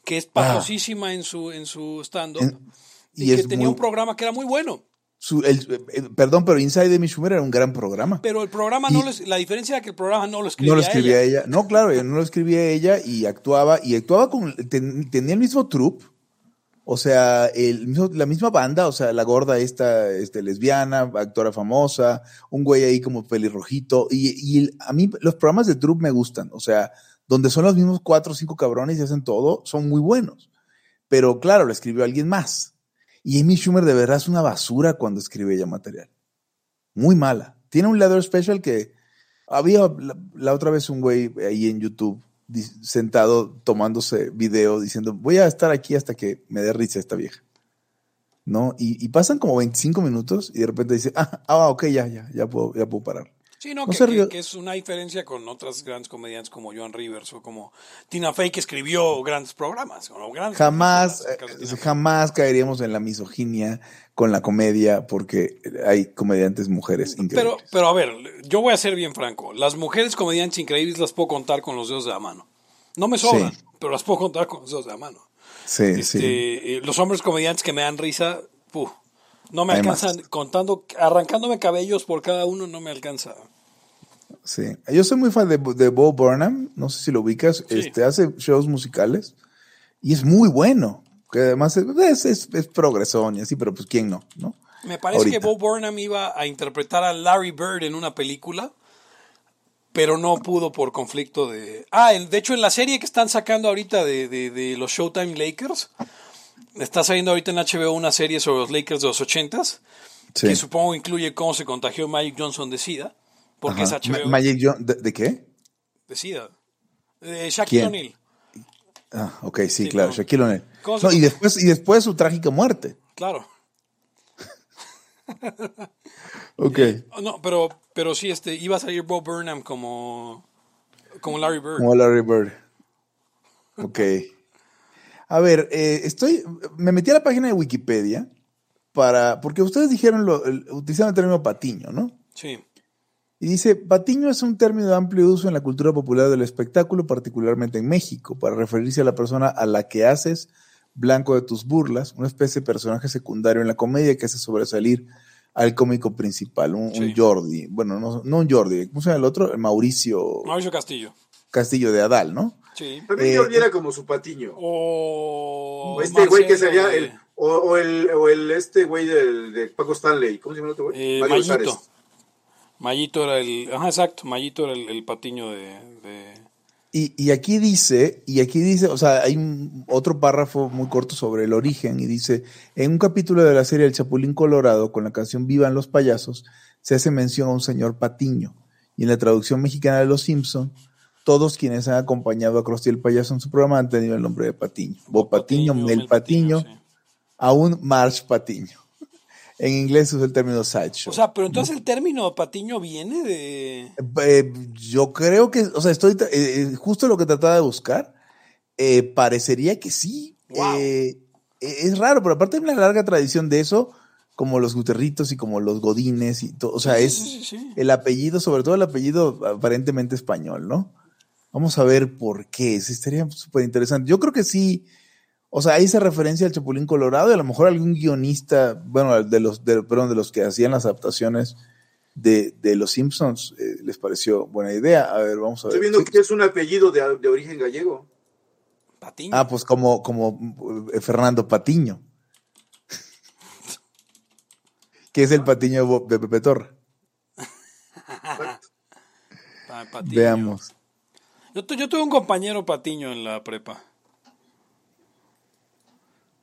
Speaker 2: que es patosísima en su en su stand up
Speaker 3: Ah.
Speaker 2: Y,
Speaker 3: y
Speaker 2: que tenía
Speaker 3: muy-
Speaker 2: un programa que era muy bueno
Speaker 3: Su- el- eh, perdón, pero Inside de Schumer era un gran programa.
Speaker 2: pero el programa
Speaker 3: Y-
Speaker 2: no lo, la diferencia era que el programa no lo escribía,
Speaker 3: No lo escribía
Speaker 2: ella.
Speaker 3: ella. No, claro, no lo escribía ella y actuaba, y actuaba con, ten- tenía el mismo troupe, o sea, el mismo- la misma banda, o sea, la gorda esta, este, lesbiana, actora famosa, un güey ahí como pelirrojito, y, y el- a mí los programas de troupe me gustan, o sea, donde son los mismos cuatro o cinco cabrones y hacen todo, son muy buenos. Pero claro, lo escribió alguien más. Y Amy Schumer de verdad es una basura cuando escribe ella material. Muy mala. Tiene un leather special que había la, otra vez un güey ahí en YouTube sentado tomándose video diciendo voy a estar aquí hasta que me dé risa esta vieja. ¿No? Y, y pasan como 25 minutos y de repente dice, ah, ah, ok, ya, ya, ya puedo, ya puedo parar.
Speaker 2: Sí, no,
Speaker 3: No
Speaker 2: que,
Speaker 3: se
Speaker 2: que-
Speaker 3: ríe.
Speaker 2: que es una diferencia con otras grandes comediantes como Joan Rivers o como Tina Fey que escribió grandes programas. o grandes
Speaker 3: Jamás, eh, jamás caeríamos en la misoginia con la comedia porque hay comediantes mujeres
Speaker 2: Pero,
Speaker 3: increíbles.
Speaker 2: pero a ver, yo voy a ser bien franco. Las mujeres comediantes increíbles las puedo contar con los dedos de la mano. No me sobran,
Speaker 3: Sí.
Speaker 2: pero las puedo contar con los dedos de la mano.
Speaker 3: sí,
Speaker 2: Este,
Speaker 3: sí.
Speaker 2: eh, Los hombres comediantes que me dan risa, puh, no me alcanzan, contando, arrancándome cabellos por cada uno, no me alcanza.
Speaker 3: Sí, yo soy muy fan de, de Bo Burnham, no sé si lo ubicas,
Speaker 2: Sí.
Speaker 3: este, hace shows musicales y es muy bueno, que además es, es, es- es progresón y así, pero pues quién no, ¿no?
Speaker 2: Me parece
Speaker 3: Ahorita.
Speaker 2: que Bob Burnham iba a interpretar a Larry Bird en una película, pero no pudo por conflicto de... Ah, el- de hecho en la serie que están sacando ahorita de, de- de los Showtime Lakers, está saliendo ahorita en HBO una serie sobre los Lakers de los ochentas,
Speaker 3: Sí.
Speaker 2: que supongo incluye cómo se contagió Magic Johnson de SIDA, porque
Speaker 3: Ajá.
Speaker 2: es HBO
Speaker 3: Ma- Magic John- ¿de, de qué?
Speaker 2: de SIDA. De Shaquille. O'Neal.
Speaker 3: Ah, ok, sí,
Speaker 2: Sí,
Speaker 3: claro,
Speaker 2: no.
Speaker 3: Shaquille O'Neal.
Speaker 2: ¿Cómo se
Speaker 3: No, y después, y después su trágica muerte.
Speaker 2: Claro.
Speaker 3: Ok.
Speaker 2: No, pero, pero sí, este, iba a salir Bob Burnham como, como Larry Bird.
Speaker 3: Como Larry Bird. Ok. A ver, eh, estoy. Me metí a la página de Wikipedia para. Porque ustedes dijeron, lo, utilizaron el término patiño, ¿no?
Speaker 2: Sí.
Speaker 3: Y dice, patiño es un término de amplio uso en la cultura popular del espectáculo, particularmente en México, para referirse a la persona a la que haces blanco de tus burlas, una especie de personaje secundario en la comedia que hace sobresalir al cómico principal, un. Jordi, bueno, no, no un Jordi, ¿cómo se llama el otro? El Mauricio
Speaker 2: Mauricio Castillo.
Speaker 3: Castillo de Adal, ¿no?
Speaker 2: Sí.
Speaker 1: También
Speaker 3: Eh,
Speaker 1: Jordi era como su patiño.
Speaker 2: O,
Speaker 1: O este güey que sería el. O, o el, o el este güey del, de Paco Stanley. ¿Cómo se llama el otro güey?
Speaker 2: Eh,
Speaker 1: Mario
Speaker 2: Mayito. Mayito era el. Ajá, exacto. Mayito era el, el patiño de. de-
Speaker 3: Y, y aquí dice, y aquí dice, o sea, hay un- otro párrafo muy corto sobre el origen y dice, en un capítulo de la serie El Chapulín Colorado con la canción Vivan los payasos, se hace mención a un señor Patiño. Y en la traducción mexicana de Los Simpson, todos quienes han acompañado a Krusty el payaso en su programa han tenido el nombre de Patiño. Bob Patiño, Mel Patiño,
Speaker 2: sí.
Speaker 3: aún Marge Patiño. En inglés usa el término sideshow.
Speaker 2: O sea, pero entonces el término patiño viene de.
Speaker 3: Eh, yo creo que, o sea, estoy eh, eh, justo lo que trataba de buscar. eh, parecería que sí.
Speaker 2: Wow.
Speaker 3: Eh, eh, es raro, pero aparte hay una larga tradición de eso, como los guterritos y como los godines y todo. O sea, es
Speaker 2: sí, sí, sí.
Speaker 3: el apellido, sobre todo el apellido aparentemente español, ¿no? Vamos a ver por qué. Sí, estaría súper interesante. Yo creo que sí. O sea, ahí se referencia al Chapulín Colorado y a lo mejor algún guionista, bueno, de los, de, perdón, de los que hacían las adaptaciones de, de Los Simpsons, eh, les pareció buena idea. A ver, vamos a ver.
Speaker 1: Estoy viendo
Speaker 3: Sí.
Speaker 1: que es un apellido de, de origen gallego.
Speaker 2: Patiño.
Speaker 3: Ah, pues como, como eh, Fernando Patiño. que es el patiño de Pepe Torra.
Speaker 1: Exacto.
Speaker 2: Ah, patiño.
Speaker 3: Veamos.
Speaker 2: Yo tuve un compañero patiño en la prepa.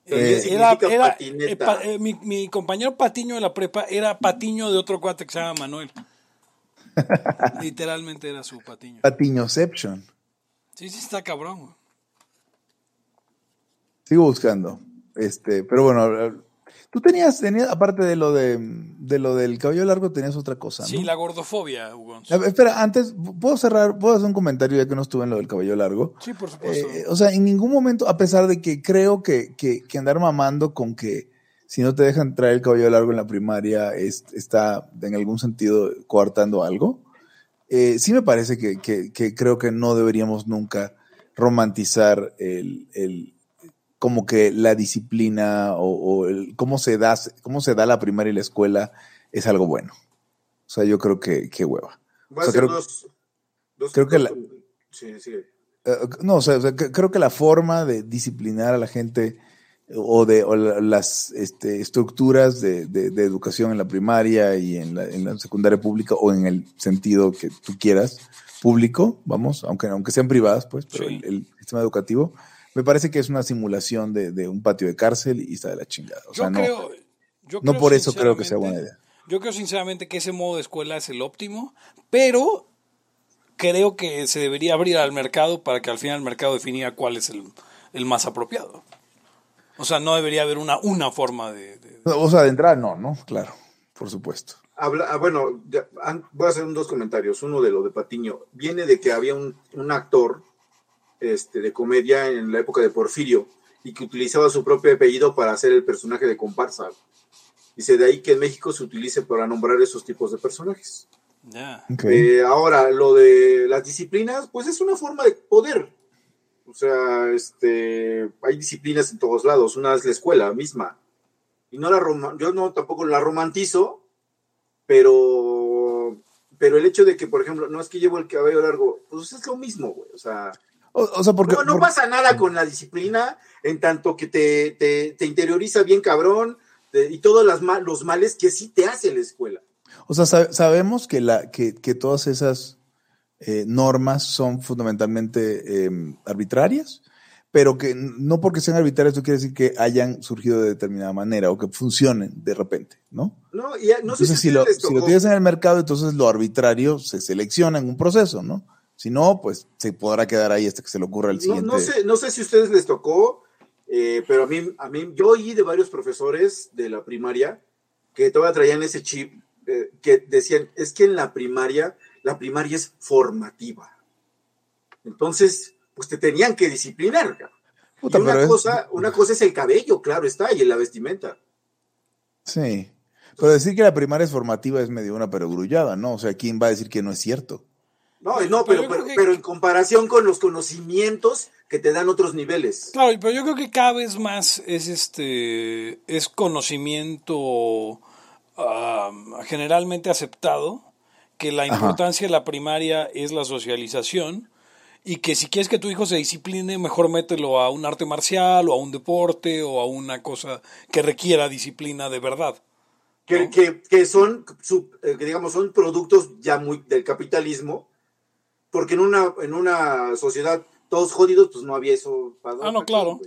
Speaker 3: Eh,
Speaker 2: era,
Speaker 1: patineta.
Speaker 2: eh, pa- eh, mi, mi compañero patiño de la prepa era patiño de otro cuate que se llama Manuel. Literalmente era su patiño.
Speaker 3: Patiñoception.
Speaker 2: Sí, sí, está cabrón.
Speaker 3: Sigo buscando. Este, pero bueno, tú tenías, tenías, aparte de lo de, de lo del cabello largo, tenías otra cosa, ¿no?
Speaker 2: Sí, la gordofobia, Hugo.
Speaker 3: A ver, espera, antes, ¿puedo cerrar? ¿Puedo hacer un comentario ya que no estuve en lo del cabello largo?
Speaker 2: Sí, por supuesto.
Speaker 3: Eh, o sea, en ningún momento, a pesar de que creo que, que, que andar mamando con que si no te dejan traer el cabello largo en la primaria es- está en algún sentido coartando algo, eh, sí me parece que, que- que creo que no deberíamos nunca romantizar el, el- como que la disciplina o, o el, cómo, se da, cómo se da la primaria y la escuela es algo bueno. O sea, yo creo que, que hueva.
Speaker 1: Va
Speaker 3: O sea,
Speaker 1: a ser
Speaker 3: creo-
Speaker 1: dos, dos-
Speaker 3: creo que
Speaker 1: dos-
Speaker 3: la-
Speaker 1: Sí, sí.
Speaker 3: Eh, no, o sea, o sea, que- creo que la forma de disciplinar a la gente o de o la- las este, estructuras de, de- de educación en la primaria y en la, en la secundaria pública o en el sentido que tú quieras, público, vamos, aunque, aunque sean privadas, pues, pero
Speaker 2: Sí.
Speaker 3: el, el sistema educativo, me parece que es una simulación de, de un patio de cárcel y está de la chingada. O
Speaker 2: yo
Speaker 3: sea, no,
Speaker 2: creo, yo
Speaker 3: no
Speaker 2: creo
Speaker 3: por eso creo que sea buena idea.
Speaker 2: Yo creo sinceramente que ese modo de escuela es el óptimo, pero creo que se debería abrir al mercado para que al final el mercado definiera cuál es el, el más apropiado. O sea, no debería haber una, una forma de... de-
Speaker 3: O sea, de entrada no, ¿no? Claro, por supuesto.
Speaker 1: Habla, ah, bueno, ya, voy a hacer un- dos comentarios. Uno de lo de Patiño. Viene de que había un, un actor este, de comedia en la época de Porfirio y que utilizaba su propio apellido para hacer el personaje de comparsa. Dice de ahí que en México se utilice para nombrar esos tipos de personajes.
Speaker 2: Ya.
Speaker 3: Ok.
Speaker 1: Eh, ahora, lo de las disciplinas, pues es una forma de poder. O sea, este, hay disciplinas en todos lados. Una es la escuela misma. Y no la yo no tampoco la romantizo, pero, pero el hecho de que, por ejemplo, no es que llevo el cabello largo, pues es lo mismo, güey. O sea,
Speaker 3: O, o sea, porque...
Speaker 1: no, pasa nada con la disciplina en tanto que te, te, te interioriza bien cabrón te- y todos las los males que sí te hace la escuela.
Speaker 3: O sea, sab- sabemos que, la, que, que todas esas eh, normas son fundamentalmente eh, arbitrarias, pero que no porque sean arbitrarias no quiere decir que hayan surgido de determinada manera o que funcionen de repente, ¿no?
Speaker 1: No, y, no sé
Speaker 3: si lo, si lo tienes en el mercado, entonces lo arbitrario se selecciona en un proceso, ¿no? Si no, pues se podrá quedar ahí hasta que se le ocurra el siguiente.
Speaker 1: no sé, no sé si a ustedes les tocó, eh, pero a mí, a mí, yo oí de varios profesores de la primaria que todavía traían ese chip, eh, que decían, es que en la primaria, la primaria es formativa. Entonces, pues te tenían que disciplinar. Y una,
Speaker 3: pero es-
Speaker 1: cosa, una cosa es el cabello, claro está, y la vestimenta.
Speaker 3: Sí. Pero decir que la primaria es formativa es medio una perogrullada, ¿no? O sea, ¿quién va a decir que no es cierto?
Speaker 1: No, no,
Speaker 2: Pero
Speaker 1: pero,
Speaker 2: yo
Speaker 1: pero,
Speaker 2: creo que-
Speaker 1: pero en comparación con los conocimientos que te dan otros niveles.
Speaker 2: Claro, pero yo creo que cada vez más es este es conocimiento generalmente aceptado que la
Speaker 3: Ajá.
Speaker 2: importancia de la primaria es la socialización y que si quieres que tu hijo se discipline, mejor mételo a un arte marcial o a un deporte o a una cosa que requiera disciplina de verdad.
Speaker 1: que,
Speaker 2: ¿no?
Speaker 1: que, que son, sub- eh, que digamos, son productos ya muy del capitalismo, porque en una, en una sociedad todos jodidos, pues no había eso para
Speaker 2: Ah, no, claro.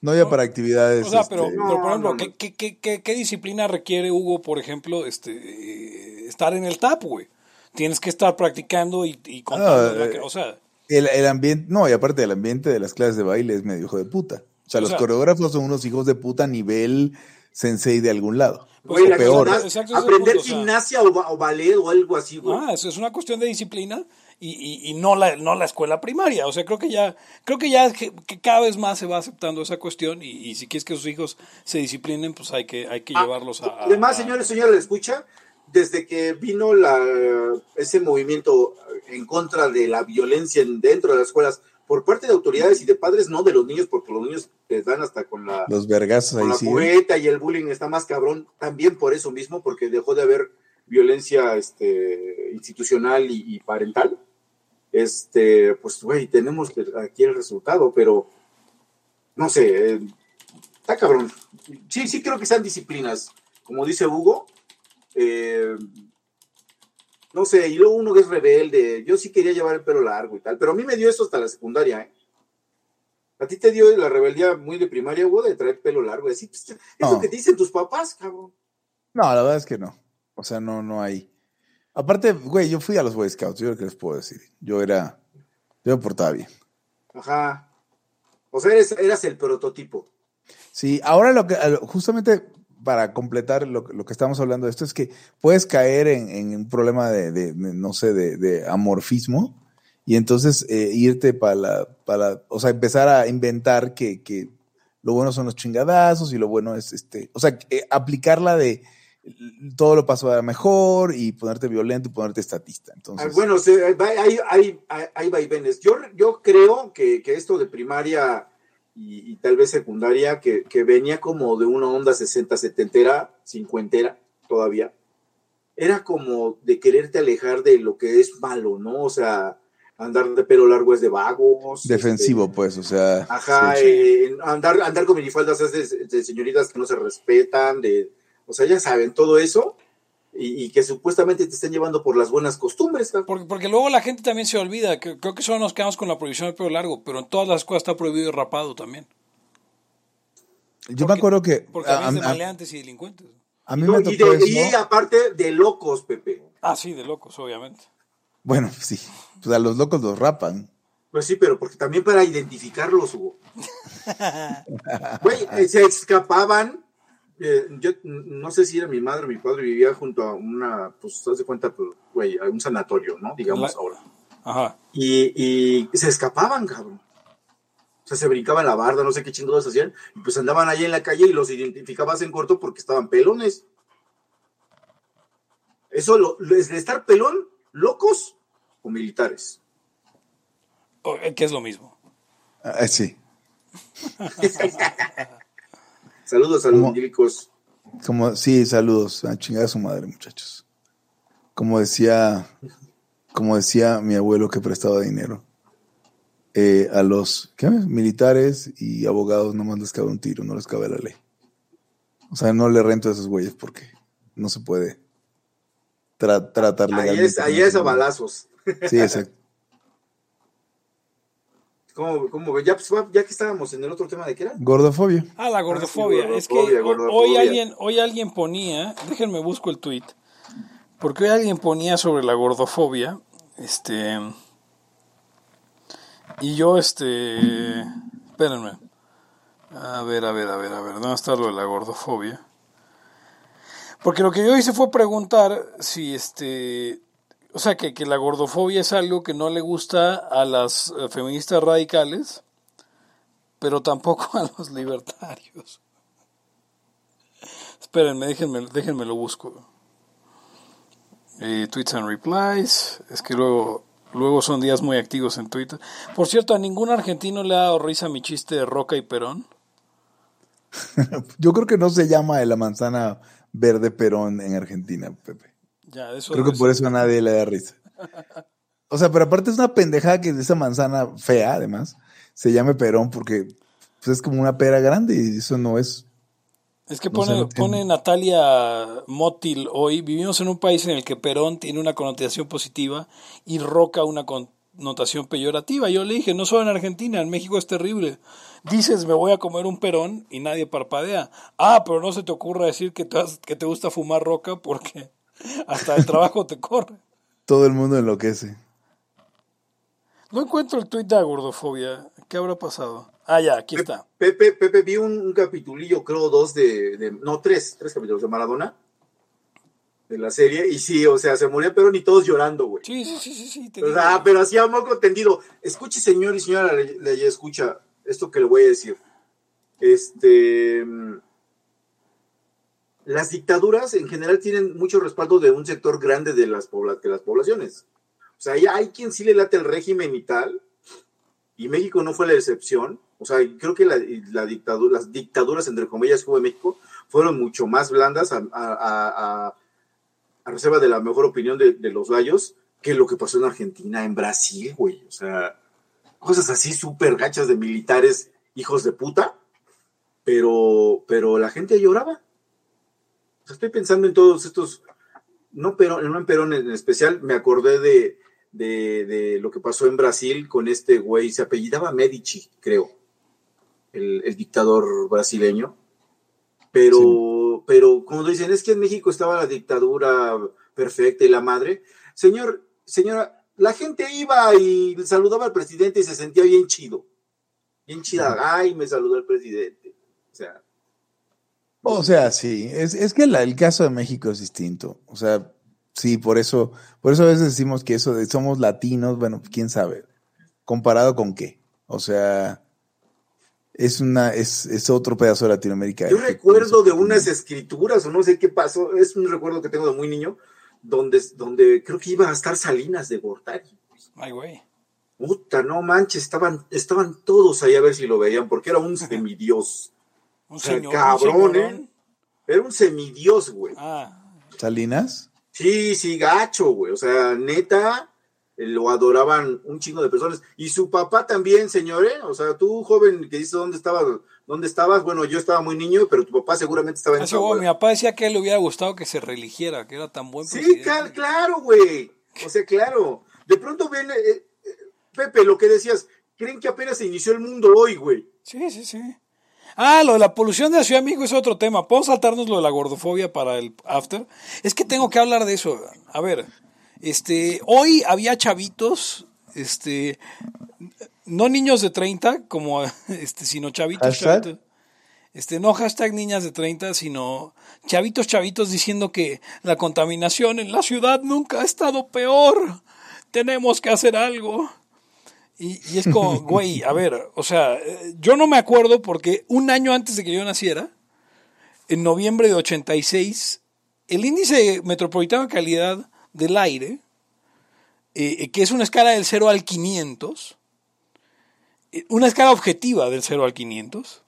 Speaker 3: No había para actividades.
Speaker 2: O sea, pero,
Speaker 3: este,
Speaker 2: pero, por ejemplo,
Speaker 1: no,
Speaker 2: ¿qué,
Speaker 1: no.
Speaker 2: qué, qué, qué- qué disciplina requiere Hugo, por ejemplo, este eh, estar en el tap, güey? Tienes que estar practicando y, y contando.
Speaker 3: Ah,
Speaker 2: la
Speaker 3: eh,
Speaker 2: que- o sea,
Speaker 3: el, el ambiente, no, y aparte del ambiente de las clases de baile es medio hijo de puta. O sea,
Speaker 2: O
Speaker 3: los
Speaker 2: sea-
Speaker 3: coreógrafos son unos hijos de puta a nivel sensei de algún lado.
Speaker 2: Pues,
Speaker 3: o
Speaker 1: la
Speaker 3: peor.
Speaker 2: Exacto, el
Speaker 1: aprender
Speaker 2: punto, sea.
Speaker 1: gimnasia o, ba- o ballet o algo así, güey.
Speaker 2: ah, eso es una cuestión de disciplina y, y, y no, la, no la escuela primaria. O sea, creo que ya, creo que ya que, que cada vez más se va aceptando esa cuestión y, y si quieres que sus hijos se disciplinen, pues hay que, hay que
Speaker 1: Ah,
Speaker 2: llevarlos a...
Speaker 1: Además,
Speaker 2: a-
Speaker 1: señores, señores, ¿le escucha? Desde que vino la, ese movimiento en contra de la violencia en- dentro de las escuelas por parte de autoridades y de padres, no de los niños, porque los niños les dan hasta con la,
Speaker 3: Los vergazos
Speaker 1: con
Speaker 3: ahí
Speaker 1: la
Speaker 3: sí.
Speaker 1: cubeta y el bullying está más cabrón, también por eso mismo, porque dejó de haber violencia este, institucional y, y parental. Este, pues, güey, tenemos aquí el resultado, pero no sé, eh, está cabrón. Sí, sí creo que sean disciplinas, como dice Hugo. eh, no sé, y luego uno que es rebelde. Yo sí quería llevar el pelo largo y tal, pero a mí me dio eso hasta la secundaria, ¿eh? A ti te dio la rebeldía muy de primaria, Hugo, de traer pelo largo. Decir, pues, es
Speaker 3: No.
Speaker 1: lo que te dicen tus papás, cabrón.
Speaker 3: No, la verdad es que no. O sea, no, no hay. Aparte, güey, yo fui a los Boy Scouts, yo lo que les puedo decir. Yo era, yo me portaba bien.
Speaker 1: Ajá. O sea, eres, eras el prototipo.
Speaker 3: Sí, ahora lo que, justamente para completar lo, que- lo que estamos hablando de esto es que puedes caer en, en un problema de, de- de, no sé, de, de amorfismo y entonces eh, irte para la, para, o sea, empezar a inventar que, que lo bueno son los chingadazos y lo bueno es, este, o sea, eh, aplicarla de todo lo pasó a mejor y ponerte violento y ponerte estatista. Entonces,
Speaker 1: Ah, bueno, hay, hay, hay, hay vaivenes. Yo, yo creo que, que esto de primaria y, y tal vez secundaria, que, que venía como de una onda 60, 70, 50 todavía, era como de quererte alejar de lo que es malo, ¿no? O sea, andar de pelo largo es de vagos.
Speaker 3: defensivo,
Speaker 1: este,
Speaker 3: pues, o sea.
Speaker 1: Ajá,
Speaker 3: sí.
Speaker 1: eh, andar, andar con minifaldas es de, de señoritas que no se respetan, de, o sea, ya saben, todo eso, y, y que supuestamente te están llevando por las buenas costumbres.
Speaker 2: Porque, porque luego la gente también se olvida, que creo que solo nos quedamos con la prohibición del pelo largo, pero en todas las escuelas está prohibido el rapado también.
Speaker 3: Yo me acuerdo que
Speaker 2: Porque
Speaker 3: a,
Speaker 2: a, de
Speaker 3: a-
Speaker 2: maleantes y delincuentes.
Speaker 3: a mí
Speaker 1: No,
Speaker 3: me
Speaker 1: y,
Speaker 3: tocó
Speaker 1: de- y
Speaker 3: eso.
Speaker 1: aparte de locos, Pepe.
Speaker 2: Ah, sí, de locos, obviamente.
Speaker 3: Bueno, sí. Pues a los locos los rapan.
Speaker 1: Pues sí, pero porque también para identificarlos, Hugo. Güey, eh, se escapaban. Eh, yo no sé si era mi madre o mi padre vivía junto a una, pues, haz de cuenta, pues, güey, a un sanatorio, ¿no? Digamos
Speaker 2: La-
Speaker 1: ahora.
Speaker 2: Ajá.
Speaker 1: Y, y se escapaban, cabrón. O sea, se brincaban la barda, no sé qué chingados hacían, y pues andaban ahí en la calle y los identificabas en corto porque estaban pelones. Eso, lo, es de estar pelón, locos o militares.
Speaker 2: Eh, Que es lo mismo.
Speaker 3: Ah, sí.
Speaker 1: Saludos a los angélicos.
Speaker 3: Como, sí, saludos. A chingar a su madre, muchachos. Como decía, como decía mi abuelo que prestaba dinero. eh, a los ¿qué? militares y abogados nomás les cabe un tiro, no les cabe la ley. O sea, no le rento a esos güeyes porque no se puede tra- tratar
Speaker 1: Ahí
Speaker 3: legalmente.
Speaker 1: es, ahí es a balazos.
Speaker 3: Sí, exacto.
Speaker 1: ¿Cómo, cómo ve? Ya, pues, ya que estábamos en el otro tema de qué era.
Speaker 3: Gordofobia.
Speaker 2: Ah, la gordofobia.
Speaker 1: gordofobia,
Speaker 2: es que
Speaker 1: gordofobia.
Speaker 2: hoy alguien, hoy alguien ponía, déjenme busco el tweet, porque hoy alguien ponía sobre la gordofobia, este, Y yo, este. Espérenme. A ver, a ver, a ver, a ver. ¿Dónde está lo de la gordofobia? Porque lo que yo hice fue preguntar si este. O sea, que, que la gordofobia es algo que no le gusta a las eh, feministas radicales, pero tampoco a los libertarios. Espérenme, déjenme, déjenme lo busco. Eh, tweets and replies. Es que luego, luego son días muy activos en Twitter. Por cierto, a ningún argentino le ha dado risa mi chiste de Roca y Perón.
Speaker 3: Yo creo que no se llama de la manzana verde Perón en Argentina, Pepe.
Speaker 2: Ya, eso
Speaker 3: Creo que por eso a nadie le da risa. O sea, pero aparte es una pendejada que esa manzana fea, además, se llame Perón porque pues, es como una pera grande y eso no es.
Speaker 2: Es que
Speaker 3: No
Speaker 2: pone, Natalia Motil hoy, vivimos en un país en el que Perón tiene una connotación positiva y Roca una connotación peyorativa. Yo le dije, no solo en Argentina, en México es terrible. Dices, me voy a comer un Perón y nadie parpadea. Ah, pero no se te ocurra decir que te, has- que te gusta fumar Roca porque hasta el trabajo te corre.
Speaker 3: Todo el mundo enloquece.
Speaker 2: No encuentro el tuit de gordofobia. ¿Qué habrá pasado? Ah, ya, aquí está.
Speaker 1: Pepe, Pepe, vi un, un capitulillo, creo dos de, de- no, tres, tres capítulos de Maradona, de la serie, y sí, o sea, se moría Perón y todos llorando, güey.
Speaker 2: Sí, sí, sí, sí, sí. te
Speaker 1: O sea, pero hacía moco tendido. Escuche, señor y señora, le, le- escucha esto que le voy a decir. Este. Las dictaduras en general tienen mucho respaldo de un sector grande de las, de las poblaciones. O sea, hay, quien sí le late el régimen y tal, y México no fue la excepción. O sea, creo que las dictaduras, entre comillas, que hubo en México fueron mucho más blandas a, a- a- reserva de la mejor opinión de, de los gallos que lo que pasó en Argentina, en Brasil, güey. O sea, cosas así súper gachas de militares, hijos de puta, pero, pero la gente lloraba. Estoy pensando en todos estos, no, pero, no en Perón en especial, me acordé de, de, de lo que pasó en Brasil con este güey, se apellidaba Medici, creo, el, el dictador brasileño. Pero, pero como dicen, es que en México estaba la dictadura perfecta y la madre. Señor, señora, la gente iba y saludaba al presidente y se sentía bien chido. Bien chida. Ay, me saludó el presidente. O sea,
Speaker 3: O sea, sí, es, es que la- el caso de México es distinto. O sea, sí, por eso, por eso a veces decimos que eso de somos latinos, bueno, quién sabe, comparado con qué. O sea, es una, es, es otro pedazo de Latinoamérica.
Speaker 1: yo recuerdo de unas escrituras, o no sé qué pasó, es un recuerdo que tengo de muy niño, donde, donde creo que iba a estar Salinas de Gortari.
Speaker 2: Ay, güey.
Speaker 1: Puta, no manches, estaban, estaban todos ahí a ver si lo veían, porque era un semidios.
Speaker 2: Un señor.
Speaker 1: cabrón,
Speaker 2: un
Speaker 1: ¿eh? Era un semidios, güey.
Speaker 2: Ah,
Speaker 3: Salinas.
Speaker 1: Sí, sí, gacho, güey. O sea, neta, lo adoraban un chingo de personas. Y su papá también, señor, ¿eh? O sea, tú, joven, que dices dónde estabas, dónde estabas. Bueno, yo estaba muy niño, pero tu papá seguramente estaba en
Speaker 2: Así, güey, mi papá decía que a él le hubiera gustado que se religiera, que era tan buen
Speaker 1: Sí, cal- claro, güey. O sea, claro. De pronto ven, eh, eh, Pepe, lo que decías, creen que apenas se inició el mundo hoy, güey.
Speaker 2: Sí, sí, sí. Ah, lo de la polución de la Ciudad de México es otro tema. ¿Podemos saltarnos lo de la gordofobia para el after? Es que tengo que hablar de eso. A ver, este, hoy había chavitos, este, no niños de 30, como, este, sino chavitos, chavitos. Este, no hashtag niñas de 30, sino chavitos, chavitos diciendo que la contaminación en la ciudad nunca ha estado peor. Tenemos que hacer algo. Y, y es como, güey, a ver, o sea, eh, yo no me acuerdo porque un año antes de que yo naciera, en noviembre de 86, el índice metropolitano de calidad del aire, eh, eh, que es una escala del 0 al 500, eh, una escala objetiva del 0 al 500,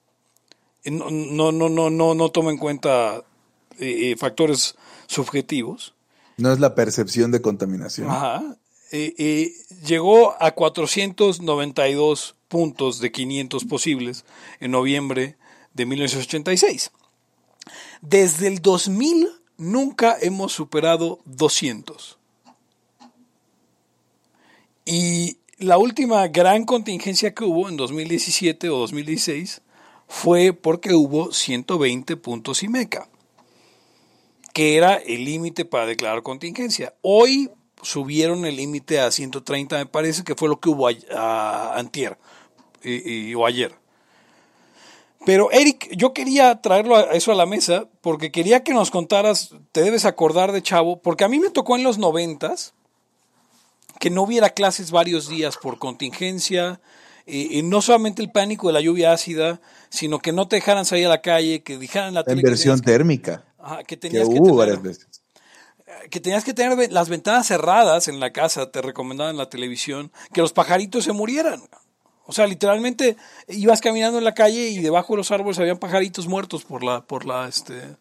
Speaker 2: eh, no, no, no, no, no, no toma en cuenta eh, factores subjetivos.
Speaker 3: No es la percepción de contaminación.
Speaker 2: Ajá. Llegó a 492 puntos de 500 posibles en noviembre de 1986. Desde el 2000 nunca hemos superado 200. Y la última gran contingencia que hubo en 2017 o 2016 fue porque hubo 120 puntos IMECA que era el límite para declarar contingencia. Hoy, subieron el límite a 130, me parece que fue lo que hubo a, a- antier y- y- o ayer. Pero Eric, yo quería traerlo a eso a la mesa porque quería que nos contaras, te debes acordar de Chavo, porque a mí me tocó en los noventas que no hubiera clases varios días por contingencia, y, y no solamente el pánico de la lluvia ácida, sino que no te dejaran salir a la calle, que dijeran en la
Speaker 3: En
Speaker 2: tele que
Speaker 3: versión
Speaker 2: tenías que-
Speaker 3: térmica.
Speaker 2: ajá, que tenías que,
Speaker 3: hubo
Speaker 2: tener,
Speaker 3: varias veces.
Speaker 2: Que tenías que tener las ventanas cerradas en la casa, te recomendaban en la televisión, que los pajaritos se murieran. O sea, literalmente ibas caminando en la calle y debajo de los árboles habían pajaritos muertos por la, por la, este,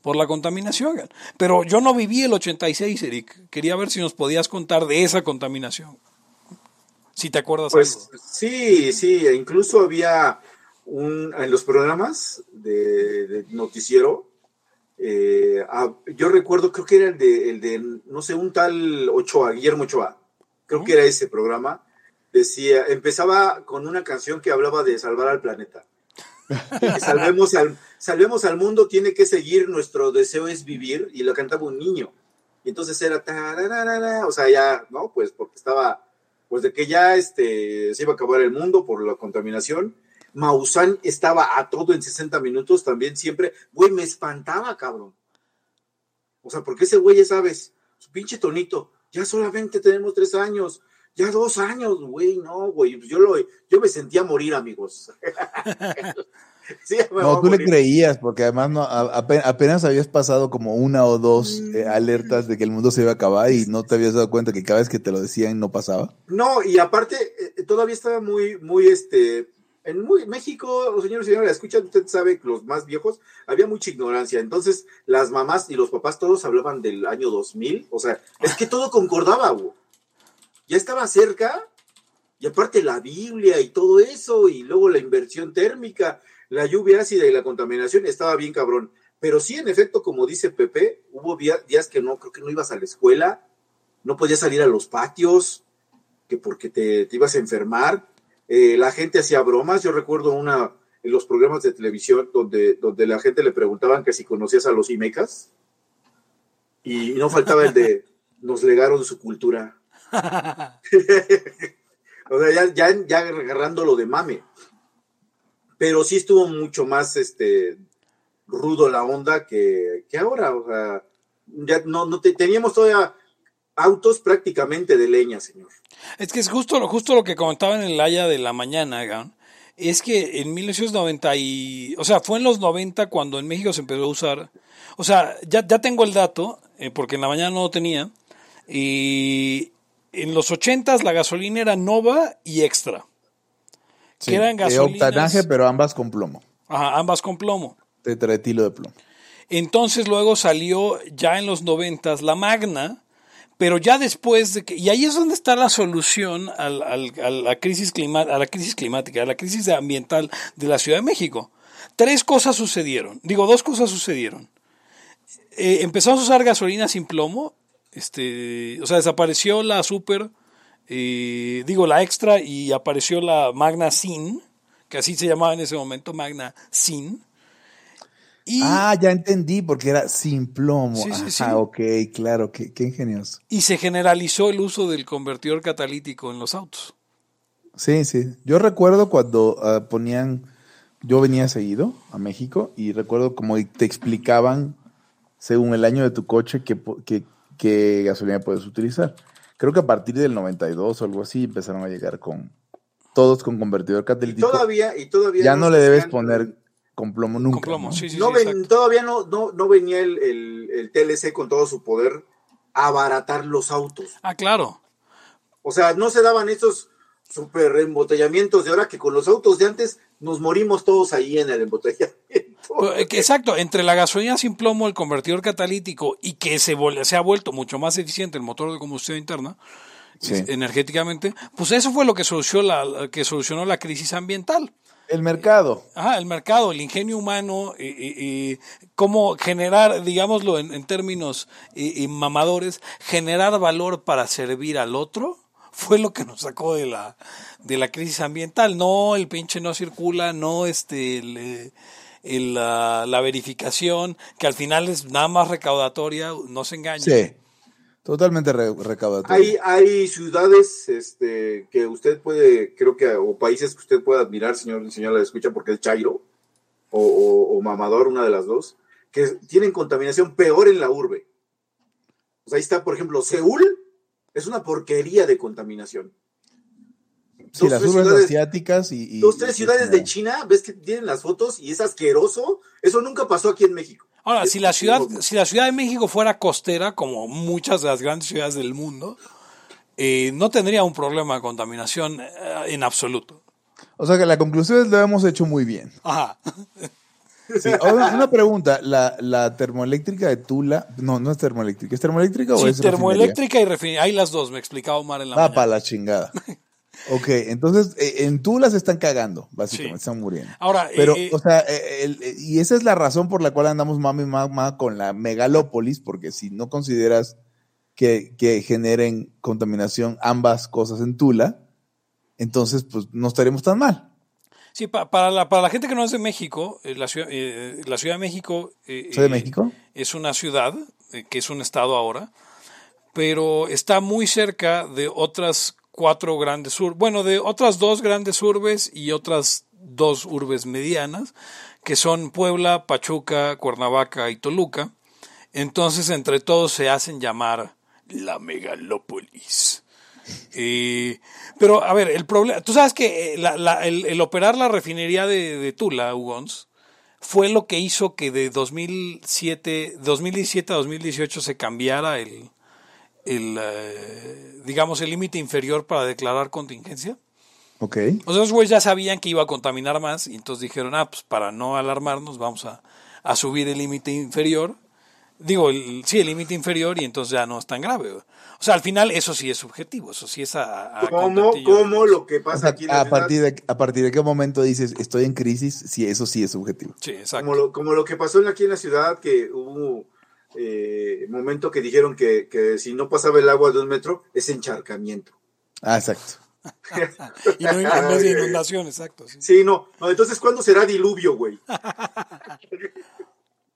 Speaker 2: por la contaminación. Pero yo no viví el 86, Eric. Quería ver si nos podías contar de esa contaminación. Si te acuerdas
Speaker 1: Pues
Speaker 2: algo.
Speaker 1: sí, sí, e incluso había un, en los programas de, de noticiero, eh, ah, yo recuerdo, creo que era el de, el de, no sé, un tal Ochoa, Guillermo Ochoa, creo que era ese programa, decía, empezaba con una canción que hablaba de salvar al planeta. Salvemos al, salvemos al mundo, tiene que seguir, nuestro deseo es vivir, y lo cantaba un niño. Y entonces era, tarararara, o sea, ya, ¿no? Pues porque estaba, pues de que ya este, se iba a acabar el mundo por la contaminación. Maussan estaba a todo en 60 minutos también siempre. Güey, me espantaba, cabrón. O sea, porque ese güey, ya sabes, su pinche tonito, ya solamente tenemos tres años, ya dos años, güey, no, güey. Pues Yo, lo, yo me sentía morir, amigos. Sí, me voy
Speaker 3: No, tú le creías, porque además no, apenas habías pasado como una o dos
Speaker 1: Mm.
Speaker 3: eh, alertas de que el mundo se iba a acabar y no te habías dado cuenta que cada vez que te lo decían no pasaba.
Speaker 1: No, y aparte, eh, todavía estaba muy, muy, este, en muy, México, señores y señores, escuchan, usted sabe, los más viejos, había mucha ignorancia. Entonces, las mamás y los papás todos hablaban del año 2000. O sea, es que todo concordaba. Ya estaba cerca, y aparte la Biblia y todo eso, y luego la inversión térmica, la lluvia ácida y la contaminación, estaba bien cabrón. Pero sí, en efecto, como dice Pepe, hubo día- días que no, creo que no ibas a la escuela, no podías salir a los patios, que porque te ibas a enfermar. Eh, la gente hacía bromas. Yo recuerdo una en los programas de televisión donde, donde la gente le preguntaban que si conocías a los Imecas. Y no faltaba el de nos legaron su cultura. o sea, ya, ya, ya agarrándolo de mame. Pero sí estuvo mucho más este rudo la onda que, que ahora. O sea, ya no, no te- teníamos todavía autos prácticamente de leña, señor.
Speaker 2: Es que es justo, lo- justo lo que comentaban en el Haya de la mañana, es que en 1990 y, o sea, fue en los 90 cuando en México se empezó a usar, o sea, ya, ya tengo el dato, eh, porque en la mañana no lo tenía, y en los 80 la gasolina era Nova y Extra, que eran
Speaker 3: De
Speaker 2: gasolinas,
Speaker 3: octanaje, pero ambas con plomo.
Speaker 2: ajá, ambas con plomo.
Speaker 3: Tetratilo de plomo.
Speaker 2: Entonces luego salió ya en los noventas la Magna, pero ya después de que, y ahí es donde está la solución a, la crisis a la crisis climática, a la crisis ambiental de la Ciudad de México. Tres cosas sucedieron, digo, dos cosas sucedieron. Eh, empezamos a usar gasolina sin plomo, este, o sea, desapareció la Super, eh, digo, la Extra y apareció la Magna Sin, que así se llamaba en ese momento, Magna Sin. Y,
Speaker 3: Ah, ya entendí, porque era sin plomo.
Speaker 2: Sí, sí, sí.
Speaker 3: Ajá, ok, claro, qué, qué ingenioso.
Speaker 2: y se generalizó el uso del convertidor catalítico en los autos.
Speaker 3: Sí, sí. Yo recuerdo cuando ah, ponían, yo venía seguido a México y recuerdo como te explicaban, según el año de tu coche, qué, qué, qué gasolina puedes utilizar. Creo que a partir del 92 o algo así empezaron a llegar con todos con convertidor
Speaker 1: Y
Speaker 3: catalítico.
Speaker 1: todavía, y todavía
Speaker 3: ya no le debes poner con plomo nunca.
Speaker 2: Con plomo,
Speaker 3: ¿no?
Speaker 2: sí, sí,
Speaker 1: no
Speaker 2: sí,
Speaker 1: ven- todavía no, no, no venía el, el- el TLC con todo su poder a abaratar los autos.
Speaker 2: Ah, claro.
Speaker 1: O sea, no se daban esos super embotellamientos de ahora que con los autos de antes nos morimos todos ahí en el embotellamiento.
Speaker 2: Eh, que Exacto, entre la gasolina sin plomo, el convertidor catalítico y que se, vol- se ha vuelto mucho más eficiente el motor de combustión interna, energéticamente, pues eso fue lo que solucionó la, que solucionó la crisis ambiental.
Speaker 3: El mercado.
Speaker 2: Ajá, el mercado, el ingenio humano y, y- y cómo generar, digámoslo en, en términos y, mamadores, generar valor para servir al otro fue lo que nos sacó de la, de la crisis ambiental. No, el pinche no circula, no este, el, el, la, la verificación, que al final es nada más recaudatoria, no se engañe.
Speaker 3: Sí. Totalmente re- recaudatorio.
Speaker 1: Hay, hay ciudades este, que usted puede, creo que, o países que usted puede admirar, señor, señor la escucha, porque es Chairo o, o- o Mamador, una de las dos, que tienen contaminación peor en la urbe. Pues ahí está, por ejemplo, Seúl es una porquería de contaminación.
Speaker 3: Sí,
Speaker 1: dos,
Speaker 3: las urbes
Speaker 1: ciudades-
Speaker 3: asiáticas y... y-
Speaker 1: Dos, tres ciudades de China, ves que tienen las fotos y es asqueroso. Eso nunca pasó aquí en México.
Speaker 2: Ahora, si la ciudad, si la Ciudad de México fuera costera, como muchas de las grandes ciudades del mundo, eh, no tendría un problema de contaminación eh, en absoluto.
Speaker 3: O sea que la conclusión es lo hemos hecho muy bien.
Speaker 2: Ajá.
Speaker 3: Sí. Ahora, una pregunta, ¿la, la termoeléctrica de Tula, no, no es termoeléctrica, ¿es termoeléctrica o
Speaker 2: Sí,
Speaker 3: es refinería?
Speaker 2: termoeléctrica y refinería. Hay las dos, me explicaba Omar en la
Speaker 3: Ah,
Speaker 2: mañana.
Speaker 3: para la chingada. Ok, entonces eh, en Tula se están cagando, básicamente,
Speaker 2: Sí.
Speaker 3: están muriendo.
Speaker 2: Ahora,
Speaker 3: Pero,
Speaker 2: eh,
Speaker 3: o sea, eh, el- eh, y esa es la razón por la cual andamos mami mamá con la megalópolis, porque si no consideras que, que generen contaminación ambas cosas en Tula, entonces pues no estaremos tan mal.
Speaker 2: sí, pa- para, la, para la gente que no es de México, eh, la, ciudad, eh, la Ciudad de México. eh,
Speaker 3: ¿Soy de
Speaker 2: eh,
Speaker 3: México?
Speaker 2: Es una ciudad, eh, que es un estado ahora, pero está muy cerca de otras cuatro grandes urbes, bueno, de otras dos grandes urbes y otras dos urbes medianas, que son Puebla, Pachuca, Cuernavaca y Toluca. Entonces, entre todos se hacen llamar la megalópolis. Pero, a ver, el problema, tú sabes que eh, el, operar la refinería de, de Tula, Ugons, fue lo que hizo que de 2007, 2017 a 2018 se cambiara el, el eh, digamos, el límite inferior para declarar contingencia.
Speaker 3: Ok.
Speaker 2: O sea, los güeyes ya sabían que iba a contaminar más y entonces dijeron, ah, pues para no alarmarnos vamos a, a subir el límite inferior. Digo, el, sí, el límite inferior y entonces ya no es tan grave. güey. O sea, al final eso sí es subjetivo, eso sí es a... a
Speaker 1: ¿Cómo, cómo lo que
Speaker 3: O
Speaker 1: pasa
Speaker 3: sea,
Speaker 1: aquí en la
Speaker 3: a
Speaker 1: ciudad?
Speaker 3: partir, de, a partir de qué momento dices estoy en crisis, si eso sí es subjetivo.
Speaker 2: Sí, exacto.
Speaker 1: Como lo, como lo que pasó aquí en la ciudad, que hubo eh, momento que dijeron que, que si no pasaba el agua de un metro, es encharcamiento.
Speaker 3: Ah, exacto.
Speaker 2: Y no, no es de inundación, exacto. sí.
Speaker 1: Sí, no, no, entonces ¿cuándo será diluvio, güey?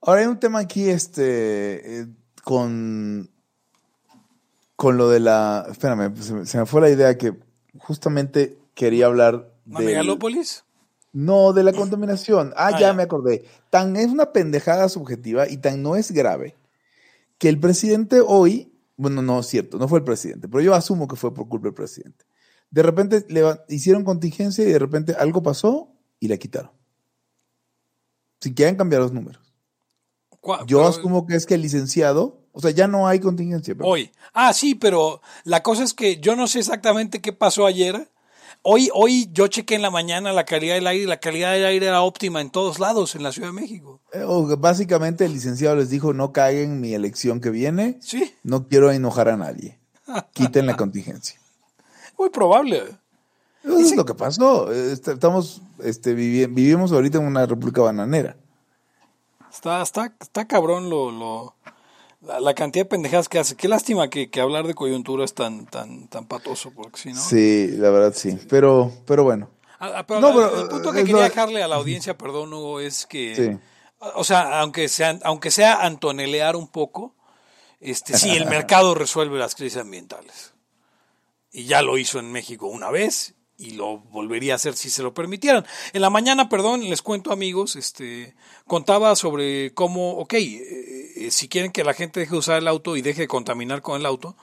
Speaker 3: Ahora hay un tema aquí, este, eh, con, con lo de la, espérame, se, me- se me fue la idea que justamente quería hablar
Speaker 2: ¿Una
Speaker 3: del-
Speaker 2: megalópolis?
Speaker 3: No, de la contaminación. Ah,
Speaker 2: Ah,
Speaker 3: ya
Speaker 2: ya.
Speaker 3: me acordé. Tan es una pendejada subjetiva y tan no es grave que el presidente hoy, bueno, no es cierto, no fue el presidente, pero yo asumo que fue por culpa del presidente. De repente leva- hicieron contingencia y de repente algo pasó y la quitaron. Sin que hayan cambiado los números.
Speaker 2: ¿Cuá-
Speaker 3: Yo asumo que es que el licenciado, o sea, ya no hay contingencia. pero-
Speaker 2: Hoy. Ah, sí, pero la cosa es que yo no sé exactamente qué pasó ayer. Hoy, hoy yo chequé en la mañana la calidad del aire y la calidad del aire era óptima en todos lados en la Ciudad de México.
Speaker 3: Eh, o básicamente el licenciado les dijo, no caguen mi elección que viene,
Speaker 2: Sí,
Speaker 3: no quiero enojar a nadie. Quiten la contingencia.
Speaker 2: muy probable.
Speaker 3: Eso es lo que pasó. Est- Estamos, este, vivi- vivimos ahorita en una república bananera.
Speaker 2: Está, está, está cabrón lo, lo, la, la cantidad de pendejadas que hace. Qué lástima que, que hablar de coyuntura es tan, tan, tan patoso, porque si no.
Speaker 3: Sí, la verdad sí. Pero, pero bueno.
Speaker 2: Ah, ah, pero
Speaker 3: No,
Speaker 2: el-
Speaker 3: pero,
Speaker 2: el punto que
Speaker 3: es
Speaker 2: quería dejarle a la audiencia, perdón, Hugo, es que,
Speaker 3: Sí.
Speaker 2: o sea, aunque sea, aunque sea antonelear un poco, este, sí, el mercado resuelve las crisis ambientales. Y ya lo hizo en México una vez y lo volvería a hacer si se lo permitieran. En la mañana, perdón, les cuento amigos, este, contaba sobre cómo, ok, eh, eh, si quieren que la gente deje de usar el auto y deje de contaminar con el auto,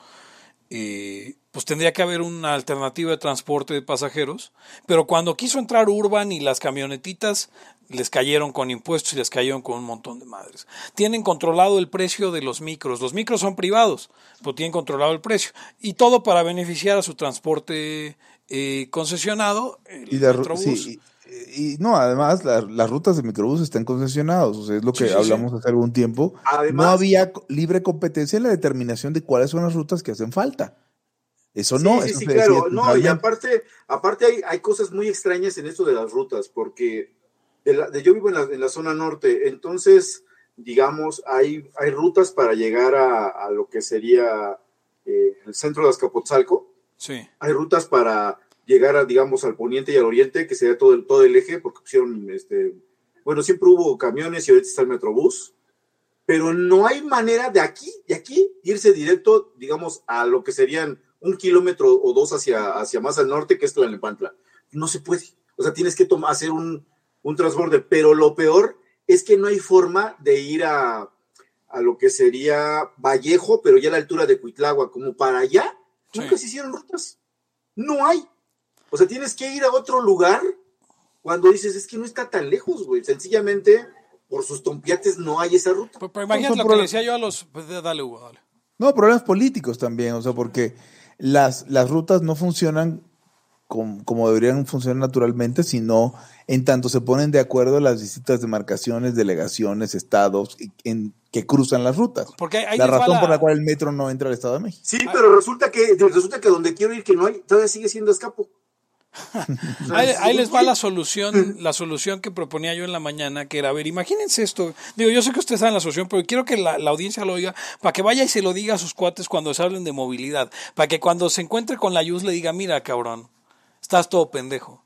Speaker 2: eh, pues tendría que haber una alternativa de transporte de pasajeros. Pero cuando quiso entrar Urban y las camionetitas les cayeron con impuestos y les cayeron con un montón de madres. Tienen controlado el precio de los micros. Los micros son privados, pero tienen controlado el precio. Y todo para beneficiar a su transporte eh, concesionado, el
Speaker 3: Y, la
Speaker 2: Metrobús.
Speaker 3: sí, y, y no, además la- las rutas de microbús están concesionados. O sea, es lo que
Speaker 2: Sí, sí,
Speaker 3: hablamos hace algún tiempo.
Speaker 1: Además-
Speaker 3: no había libre competencia en la determinación de cuáles son las rutas que hacen falta. Eso no, eso
Speaker 1: claro. No, y aparte, aparte hay, hay cosas muy extrañas en esto de las rutas, porque de la- de- yo vivo en la, en la zona norte, entonces, digamos, hay, hay rutas para llegar a, a lo que sería eh, el centro de Azcapotzalco, Hay rutas para llegar, a, digamos, al poniente y al oriente, que sería todo el, todo el eje, porque pusieron, este, bueno, siempre hubo camiones y ahorita está el Metrobús, pero no hay manera de aquí, de aquí, irse directo, digamos, a lo que serían un kilómetro o dos hacia, hacia más al norte, que es Tlalnepantla. No se puede. O sea, tienes que tomar, hacer un, un transborde, pero lo peor es que no hay forma de ir a, a lo que sería Vallejo, pero ya a la altura de Cuitlagua, como para allá,
Speaker 2: Sí.
Speaker 1: nunca se hicieron rutas. No hay. O sea, tienes que ir a otro lugar cuando dices, es que no está tan lejos, güey. Sencillamente, por sus tompiates no hay esa ruta.
Speaker 2: Pero, pero imagínate lo que
Speaker 3: pro-
Speaker 2: le decía yo a los... pues, Dale, Hugo, dale.
Speaker 3: No, problemas políticos también, o sea, porque las, las rutas no funcionan com- como deberían funcionar naturalmente, sino en tanto se ponen de acuerdo las distintas demarcaciones, delegaciones, estados y- en, que cruzan las rutas.
Speaker 2: Porque ahí
Speaker 3: la razón
Speaker 2: la-
Speaker 3: por la cual el metro no entra al Estado de México.
Speaker 1: Sí, pero resulta que, resulta que donde quiero ir que no hay, todavía sigue siendo escapo.
Speaker 2: Ahí, les va la solución, la solución que proponía yo en la mañana, que era, a ver, imagínense esto. Digo, yo sé que ustedes saben la solución, pero quiero que la, la audiencia lo oiga, para que vaya y se lo diga a sus cuates cuando se hablen de movilidad, para que cuando se encuentre con la Yus le diga, mira, cabrón, estás todo pendejo.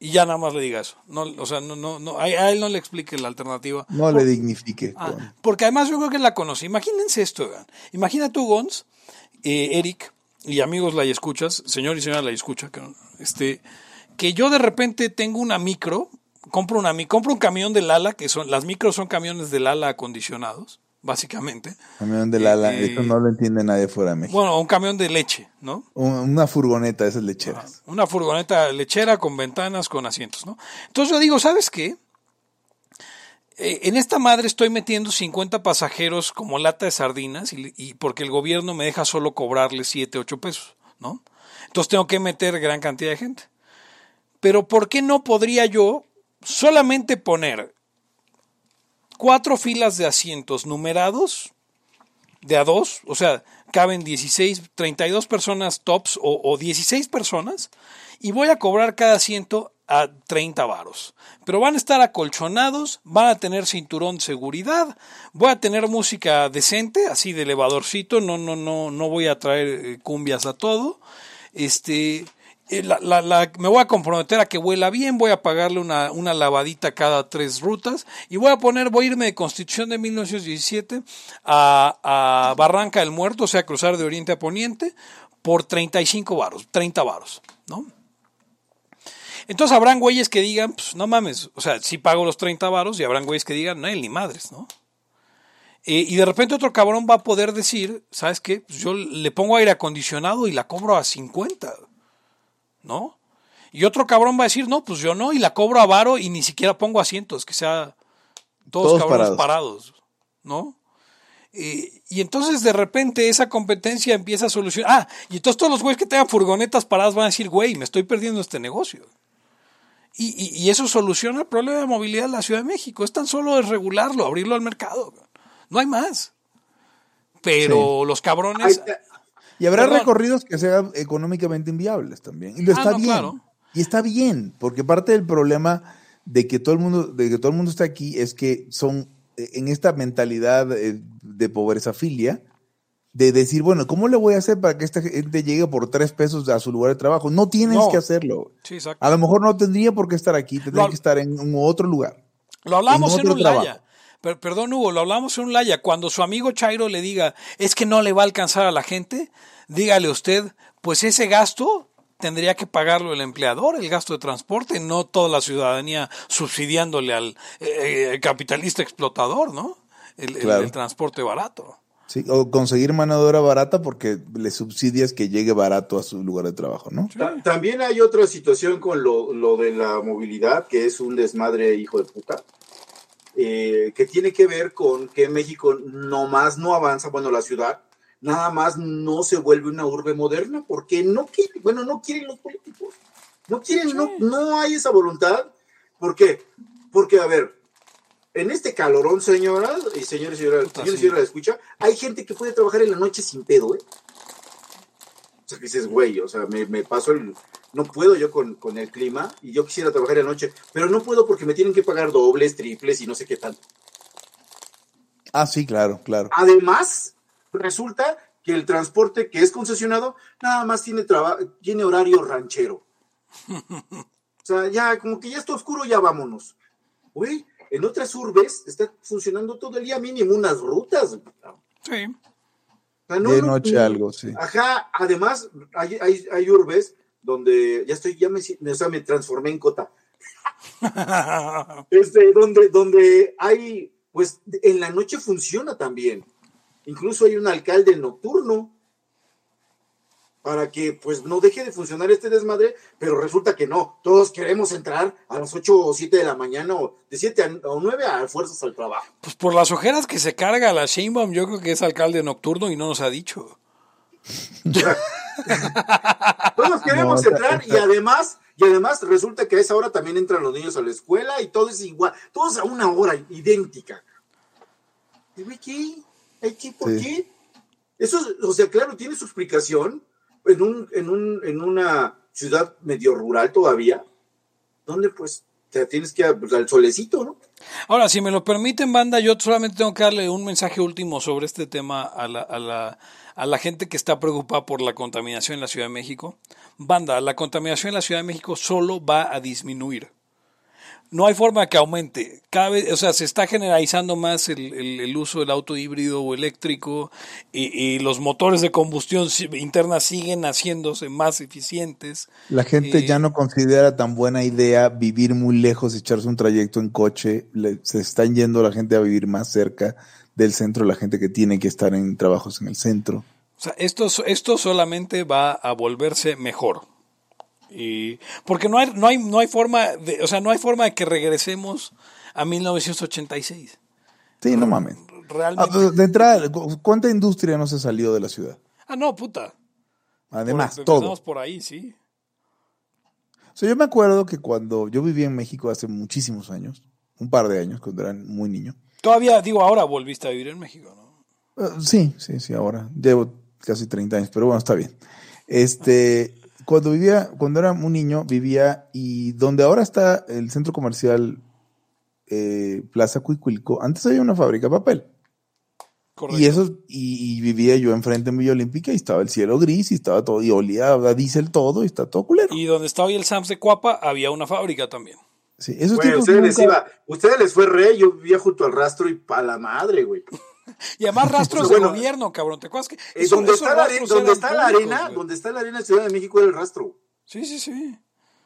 Speaker 2: Y ya nada más le diga eso. No, o sea, no, no, no, a, él no le explique la alternativa.
Speaker 3: No le dignifique.
Speaker 2: Ah, porque además yo creo que la conoce. Imagínense esto. Imagina tú, Gons, eh, Eric y amigos la escuchas, señor y señora la escucha, que, este, que yo de repente tengo una micro, compro una compro un camión del ala, que son, las micros son camiones del ala acondicionados, básicamente.
Speaker 3: Camión del ala,
Speaker 2: Eh,
Speaker 3: eso no lo entiende nadie fuera de México.
Speaker 2: Bueno, un camión de leche, ¿no?
Speaker 3: Un- Una furgoneta de esas lecheras.
Speaker 2: Una furgoneta lechera con ventanas, con asientos, ¿no? Entonces yo digo, ¿sabes qué? Eh, en esta madre estoy metiendo 50 pasajeros como lata de sardinas y, y porque el gobierno me deja solo cobrarles 7, 8 pesos, ¿no? Entonces tengo que meter gran cantidad de gente. Pero ¿por qué no podría yo solamente poner cuatro filas de asientos numerados de a dos, o sea, caben 16, 32 personas tops o, o 16 personas y voy a cobrar cada asiento a 30 varos. Pero van a estar acolchonados, van a tener cinturón de seguridad, voy a tener música decente, así de elevadorcito, no, no, no, no voy a traer eh, cumbias a todo. Este, la- me voy a comprometer a que vuela bien, voy a pagarle una, una lavadita cada tres rutas y voy a poner, voy a irme de Constitución de 1917 a, a Barranca del Muerto, o sea, cruzar de oriente a poniente, por 35 varos, 30 varos, ¿no? Entonces habrán güeyes que digan, pues no mames, o sea, sí pago los 30 varos y habrán güeyes que digan, no, ni madres, ¿no? Eh, y de repente otro cabrón va a poder decir, ¿sabes qué? Pues yo le pongo aire acondicionado y la cobro a 50, ¿no? Y otro cabrón va a decir, no, pues yo no, y la cobro a varo y ni siquiera pongo asientos, que sea todos,
Speaker 3: Todos
Speaker 2: cabrones
Speaker 3: parados.
Speaker 2: parados, ¿no? Y entonces de repente esa competencia empieza a solucionar. Ah, y entonces todos los güeyes que tengan furgonetas paradas van a decir, güey, me estoy perdiendo este negocio. Y, y- y eso soluciona el problema de movilidad de la Ciudad de México. Es tan solo desregularlo, abrirlo al mercado. No hay más. Pero los cabrones.
Speaker 1: Ahí-
Speaker 3: Y habrá
Speaker 2: Perdón.
Speaker 3: recorridos que sean económicamente inviables también. Y lo
Speaker 2: Ah,
Speaker 3: está
Speaker 2: no,
Speaker 3: bien.
Speaker 2: claro.
Speaker 3: Y está bien, porque parte del problema de que todo el mundo, de que todo el mundo está aquí es que son eh, en esta mentalidad eh, de pobreza filia, de decir, bueno, ¿cómo le voy a hacer para que esta gente llegue por tres pesos a su lugar de trabajo? No tienes
Speaker 2: No.
Speaker 3: que hacerlo.
Speaker 2: Sí, exacto.
Speaker 3: A lo mejor no tendría por qué estar aquí, tendría
Speaker 2: Lo-
Speaker 3: que estar en un otro lugar.
Speaker 2: Lo hablamos
Speaker 3: en trabajo.
Speaker 2: Per- perdón, Hugo, lo hablamos en un Laya. Cuando su amigo Chairo le diga, es que no le va a alcanzar a la gente, dígale usted, pues ese gasto tendría que pagarlo el empleador, el gasto de transporte, no toda la ciudadanía subsidiándole al eh, eh, capitalista explotador, ¿no? El, el-
Speaker 3: Claro.
Speaker 2: el transporte barato.
Speaker 3: ¿sí? O conseguir mano de obra barata porque le subsidias que llegue barato a su lugar de trabajo, ¿no?
Speaker 1: Ta- También hay otra situación con lo, lo de la movilidad, que es un desmadre hijo de puta, eh, que tiene que ver con que México nomás no avanza, bueno, la ciudad, nada más no se vuelve una urbe moderna, porque no quieren, bueno, no quieren los políticos, no quieren, no, no hay esa voluntad, ¿por qué? Porque, a ver, en este calorón, señoras y señores y señoras, señores señoras, escucha, hay gente que puede trabajar en la noche sin pedo, ¿eh? O sea, que dices, güey, o sea, me, me paso el... No puedo yo con, con el clima y yo quisiera trabajar en la noche, pero no puedo porque me tienen que pagar dobles, triples y no sé qué tanto.
Speaker 3: Ah, sí, claro, claro.
Speaker 1: Además, resulta que el transporte que es concesionado nada más tiene, traba- tiene horario ranchero. O sea, ya como que ya está oscuro, ya vámonos. Güey, en otras urbes está funcionando todo el día mínimo unas rutas.
Speaker 2: Sí.
Speaker 1: O sea, no-
Speaker 3: de
Speaker 1: no-
Speaker 3: noche
Speaker 1: no-
Speaker 3: algo, sí.
Speaker 1: Ajá, además hay, hay, hay urbes donde ya estoy, ya me, o sea, me transformé en cota. Este, donde, donde hay, pues en la noche funciona también. Incluso hay un alcalde nocturno para que pues no deje de funcionar este desmadre, pero resulta que no, todos queremos entrar a las 8 o 7 de la mañana o de 7 a, o 9 a fuerzas al trabajo.
Speaker 2: Pues por las ojeras que se carga la Sheinbaum, yo creo que es alcalde nocturno y no nos ha dicho.
Speaker 1: Todos queremos
Speaker 3: No,
Speaker 1: entrar y además, y además resulta que a esa hora también entran los niños a la escuela y todo es igual, todos a una hora idéntica. ¿Y güey, qué? ¿Ay, qué? ¿Por
Speaker 3: Sí.
Speaker 1: qué? Eso, o sea, claro, tiene su explicación en un, en un, en una ciudad medio rural todavía, donde pues te tienes que ir al solecito, ¿no?
Speaker 2: Ahora, si me lo permiten, banda, yo solamente tengo que darle un mensaje último sobre este tema a la, a la, a la gente que está preocupada por la contaminación en la Ciudad de México. Banda, la contaminación en la Ciudad de México solo va a disminuir. No hay forma que aumente. Cada vez, o sea, se está generalizando más el, el- el uso del auto híbrido o eléctrico y, y los motores de combustión interna siguen haciéndose más eficientes.
Speaker 3: La gente
Speaker 2: Eh,
Speaker 3: ya no considera tan buena idea vivir muy lejos, echarse un trayecto en coche. Le- se están yendo la gente a vivir más cerca del centro, la gente que tiene que estar en trabajos en el centro.
Speaker 2: O sea, esto, esto solamente va a volverse mejor. Y, porque no hay, no hay, no hay forma de, o sea, no hay forma de que regresemos a 1986.
Speaker 3: Sí, no mames. Ah,
Speaker 2: Realmente.
Speaker 3: pues, de entrada, ¿cu- ¿cuánta industria no se salió de la ciudad?
Speaker 2: Ah, no, puta.
Speaker 3: Además,
Speaker 2: Por-
Speaker 3: todo.
Speaker 2: por ahí, sí.
Speaker 3: O sea, yo me acuerdo que cuando yo vivía en México hace muchísimos años, un par de años, cuando era muy niño.
Speaker 2: Todavía, digo, ahora volviste a vivir en México, ¿no?
Speaker 3: Eh, sí, sí, sí, ahora. Llevo casi 30 años, pero bueno, está bien. Este, cuando vivía, cuando era un niño, vivía y donde ahora está el centro comercial eh, Plaza Cuicuilco, antes había una fábrica de papel.
Speaker 2: Correcto.
Speaker 3: Y eso, y, y vivía yo enfrente en Villa Olímpica y estaba el cielo gris y estaba todo, y olía a diésel todo y está todo culero.
Speaker 2: Y donde está hoy el Sams de Cuapa, había una fábrica también.
Speaker 3: Sí, esos
Speaker 1: Güey, ustedes les
Speaker 3: nunca-
Speaker 1: iba, ustedes les fue rey, yo vivía junto al rastro y pa' la madre, güey.
Speaker 2: Y además rastros
Speaker 1: Bueno,
Speaker 2: de gobierno, cabrón. ¿Te acuerdas que
Speaker 1: Eh,
Speaker 2: eso-
Speaker 1: donde, está la,
Speaker 2: rastros
Speaker 1: are- donde está la arena,
Speaker 2: güey?
Speaker 1: donde está la arena en Ciudad de México era el rastro.
Speaker 2: Sí, sí, sí.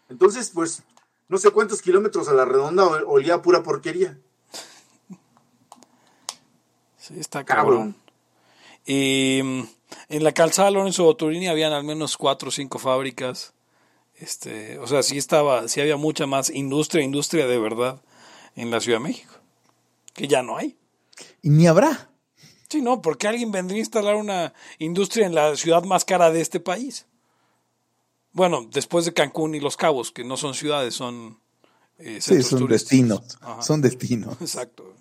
Speaker 1: Entonces, pues, no sé cuántos kilómetros a la redonda ol- olía a pura porquería.
Speaker 2: Sí, está cabrón.
Speaker 1: Cabrón.
Speaker 2: Y mm, en la calzada Lorenzo Boturini habían al menos cuatro o cinco fábricas. Este, o sea, sí estaba, sí había mucha más industria, industria de verdad en la Ciudad de México. Que ya no hay.
Speaker 3: Y ni habrá.
Speaker 2: Sí, no, porque alguien vendría a instalar una industria en la ciudad más cara de este país. Bueno, después de Cancún y Los Cabos, que no son ciudades, son eh,
Speaker 3: Sí, son
Speaker 2: turísticos.
Speaker 3: destinos.
Speaker 2: Ajá.
Speaker 3: Son destinos.
Speaker 2: Exacto.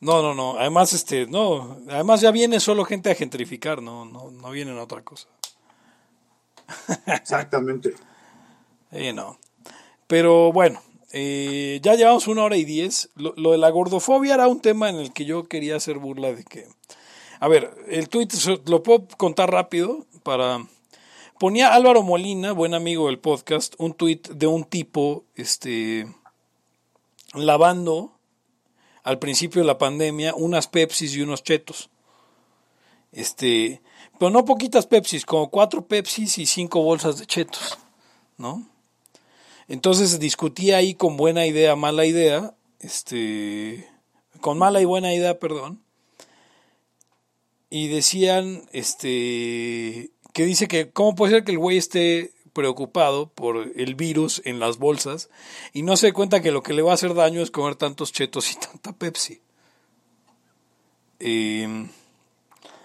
Speaker 2: No, no, no. Además, este, no. Además ya viene solo gente a gentrificar, no, no, no vienen a otra cosa.
Speaker 1: Exactamente.
Speaker 2: Eh, no. Pero bueno, eh, ya llevamos una hora y diez. Lo, lo de la gordofobia era un tema en el que yo quería hacer burla de que. A ver, el tweet lo puedo contar rápido para. Ponía Álvaro Molina, buen amigo del podcast, un tweet de un tipo, este, lavando al principio de la pandemia unas Pepsis y unos chetos. Este, pero no poquitas Pepsis, como cuatro Pepsis y cinco bolsas de chetos, ¿no? Entonces discutía ahí con buena idea, mala idea, este, con mala y buena idea, perdón, y decían, este, que dice que cómo puede ser que el güey esté preocupado por el virus en las bolsas y no se cuenta que lo que le va a hacer daño es comer tantos chetos y tanta Pepsi. Eh,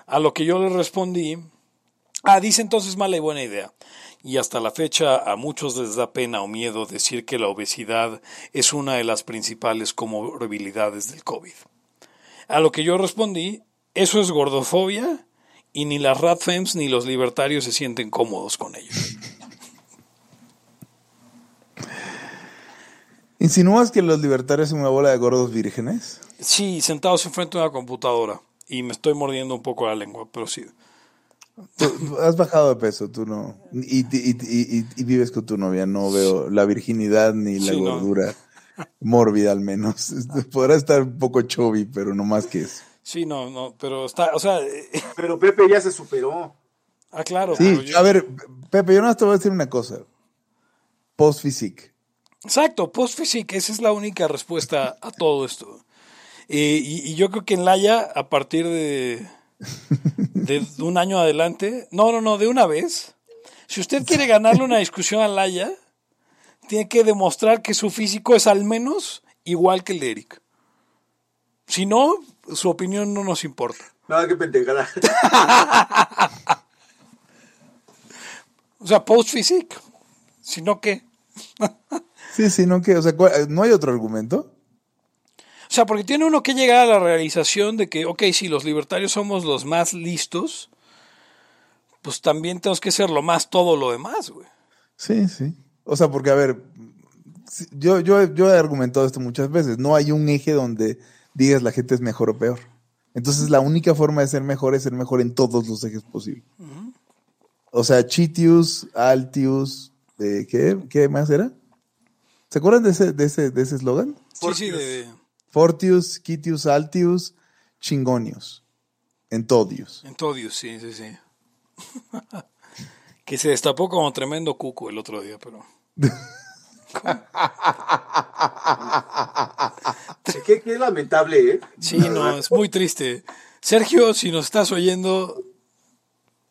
Speaker 2: a lo que yo le respondí, ah, dice entonces mala y buena idea. Y hasta la fecha a muchos les da pena o miedo decir que la obesidad es una de las principales comorbilidades del COVID. A lo que yo respondí, eso es gordofobia y ni las ratfems ni los libertarios se sienten cómodos con ello.
Speaker 3: ¿Insinúas que los libertarios son una bola de gordos vírgenes?
Speaker 2: Sí, sentados enfrente de una computadora y me estoy mordiendo un poco la lengua, pero sí.
Speaker 3: Tú- has bajado de peso, tú no. Y, y- y- y- y vives con tu novia, no veo la virginidad ni la
Speaker 2: Sí, no.
Speaker 3: gordura mórbida al menos. Podrá estar un poco chubby, pero no más que eso.
Speaker 2: Sí, no, no, pero está, o sea, eh,
Speaker 1: Pero Pepe ya se superó.
Speaker 2: ah, claro.
Speaker 3: Sí,
Speaker 2: pero yo-
Speaker 3: a ver, Pepe, yo no te voy a decir una cosa. Post physique.
Speaker 2: Exacto, post physique, esa es la única respuesta a todo esto. Eh, y, y yo creo que en Laia, a partir de, de un año adelante, no, no, no, de una vez, si usted quiere ganarle una discusión a Laia, tiene que demostrar que su físico es al menos igual que el de Eric. Si no, su opinión no nos importa.
Speaker 1: Nada, qué pendejada.
Speaker 2: O sea, post physique, si no, ¿qué?
Speaker 3: Sí, sí, no que, o sea, ¿cuál- no hay otro argumento.
Speaker 2: O sea, porque tiene uno que llegar a la realización de que, ok, si los libertarios somos los más listos, pues también tenemos que ser lo más todo lo demás, güey.
Speaker 3: Sí, sí. O sea, porque a ver, yo, yo, yo he argumentado esto muchas veces. No hay un eje donde digas la gente es mejor o peor. Entonces la única forma de ser mejor es ser mejor en todos los ejes posibles. O sea, Chitius, Altius, eh, ¿qué, ¿qué más era? ¿Se acuerdan de ese, de ese, de ese eslogan?
Speaker 2: Sí, sí, de,
Speaker 3: Fortius, Quitius, Altius, Chingonius. En Todius.
Speaker 2: en Todius, sí, sí, sí. que se destapó como tremendo cuco el otro día, pero...
Speaker 1: qué, qué lamentable, ¿eh?
Speaker 2: Sí, no, es muy triste. Sergio, si nos estás oyendo,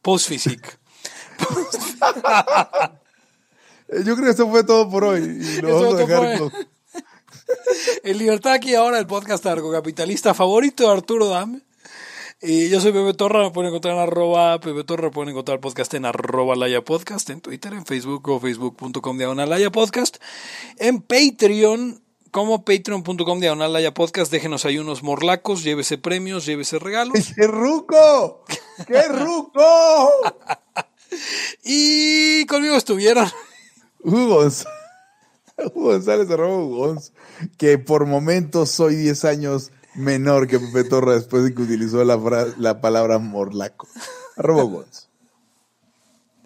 Speaker 2: post physique.
Speaker 3: Eh, Yo creo que eso fue todo por hoy. Y lo vamos a dejar con-
Speaker 2: El Libertad aquí ahora, el podcast capitalista favorito de Arturo Dame. Y yo soy Pepe Torra, me pueden encontrar en arroba Pepe Torra, pueden encontrar el podcast en arroba Laya Podcast, en Twitter, en Facebook o facebook.com diagonal Laya Podcast, en Patreon como patreon.com diagonal Laya Podcast, déjenos ahí unos morlacos, llévese premios, llévese regalos.
Speaker 3: ¡Qué ruco! ¡Qué ruco!
Speaker 2: Y conmigo estuvieron
Speaker 3: Hugo González, Hugo González, arroba Hugo Gonz, que por momentos soy 10 años menor que Pepe Torra después de que utilizó la, palabra morlaco. Arroba Gonz.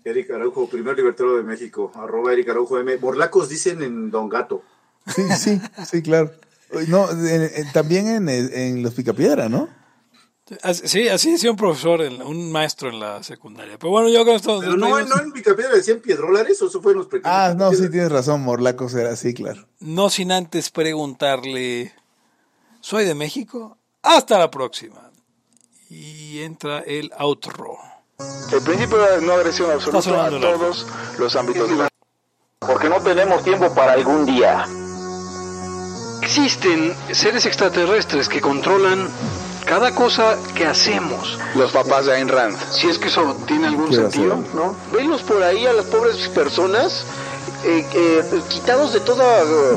Speaker 1: Eric Araujo, primer libertario de México. Arroba Eric Araujo M. Morlacos dicen en Don Gato.
Speaker 3: Sí, sí, sí, claro. No, en- en- también en, en Los Picapiedra, ¿no?
Speaker 2: Sí, así decía un profesor, en- un maestro en la secundaria. Pero bueno, yo con esto...
Speaker 1: Pero no, no en Picapiedra decían piedrolares o eso fue en los pequeños.
Speaker 3: Ah, no, sí tienes razón, morlacos era así, claro.
Speaker 2: No sin antes preguntarle, ¿soy de México? Hasta la próxima. Y entra el outro.
Speaker 4: El principio de no agresión absoluta a todos los ámbitos de la
Speaker 5: Porque no tenemos tiempo para algún día.
Speaker 6: Existen seres extraterrestres que controlan cada cosa que hacemos.
Speaker 4: los papás de Ayn Rand.
Speaker 6: Si es que eso tiene algún sentido,
Speaker 3: hacer.
Speaker 6: ¿no?
Speaker 5: Venlos por ahí a las pobres personas eh, eh, quitados de toda eh,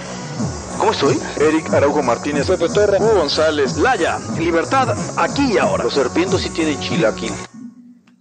Speaker 4: ¿Cómo estoy? Eric Araujo Martínez, Pepe Torra, Hugo González,
Speaker 6: Laya, libertad, aquí y ahora.
Speaker 5: Los serpientes sí tienen chilaquil.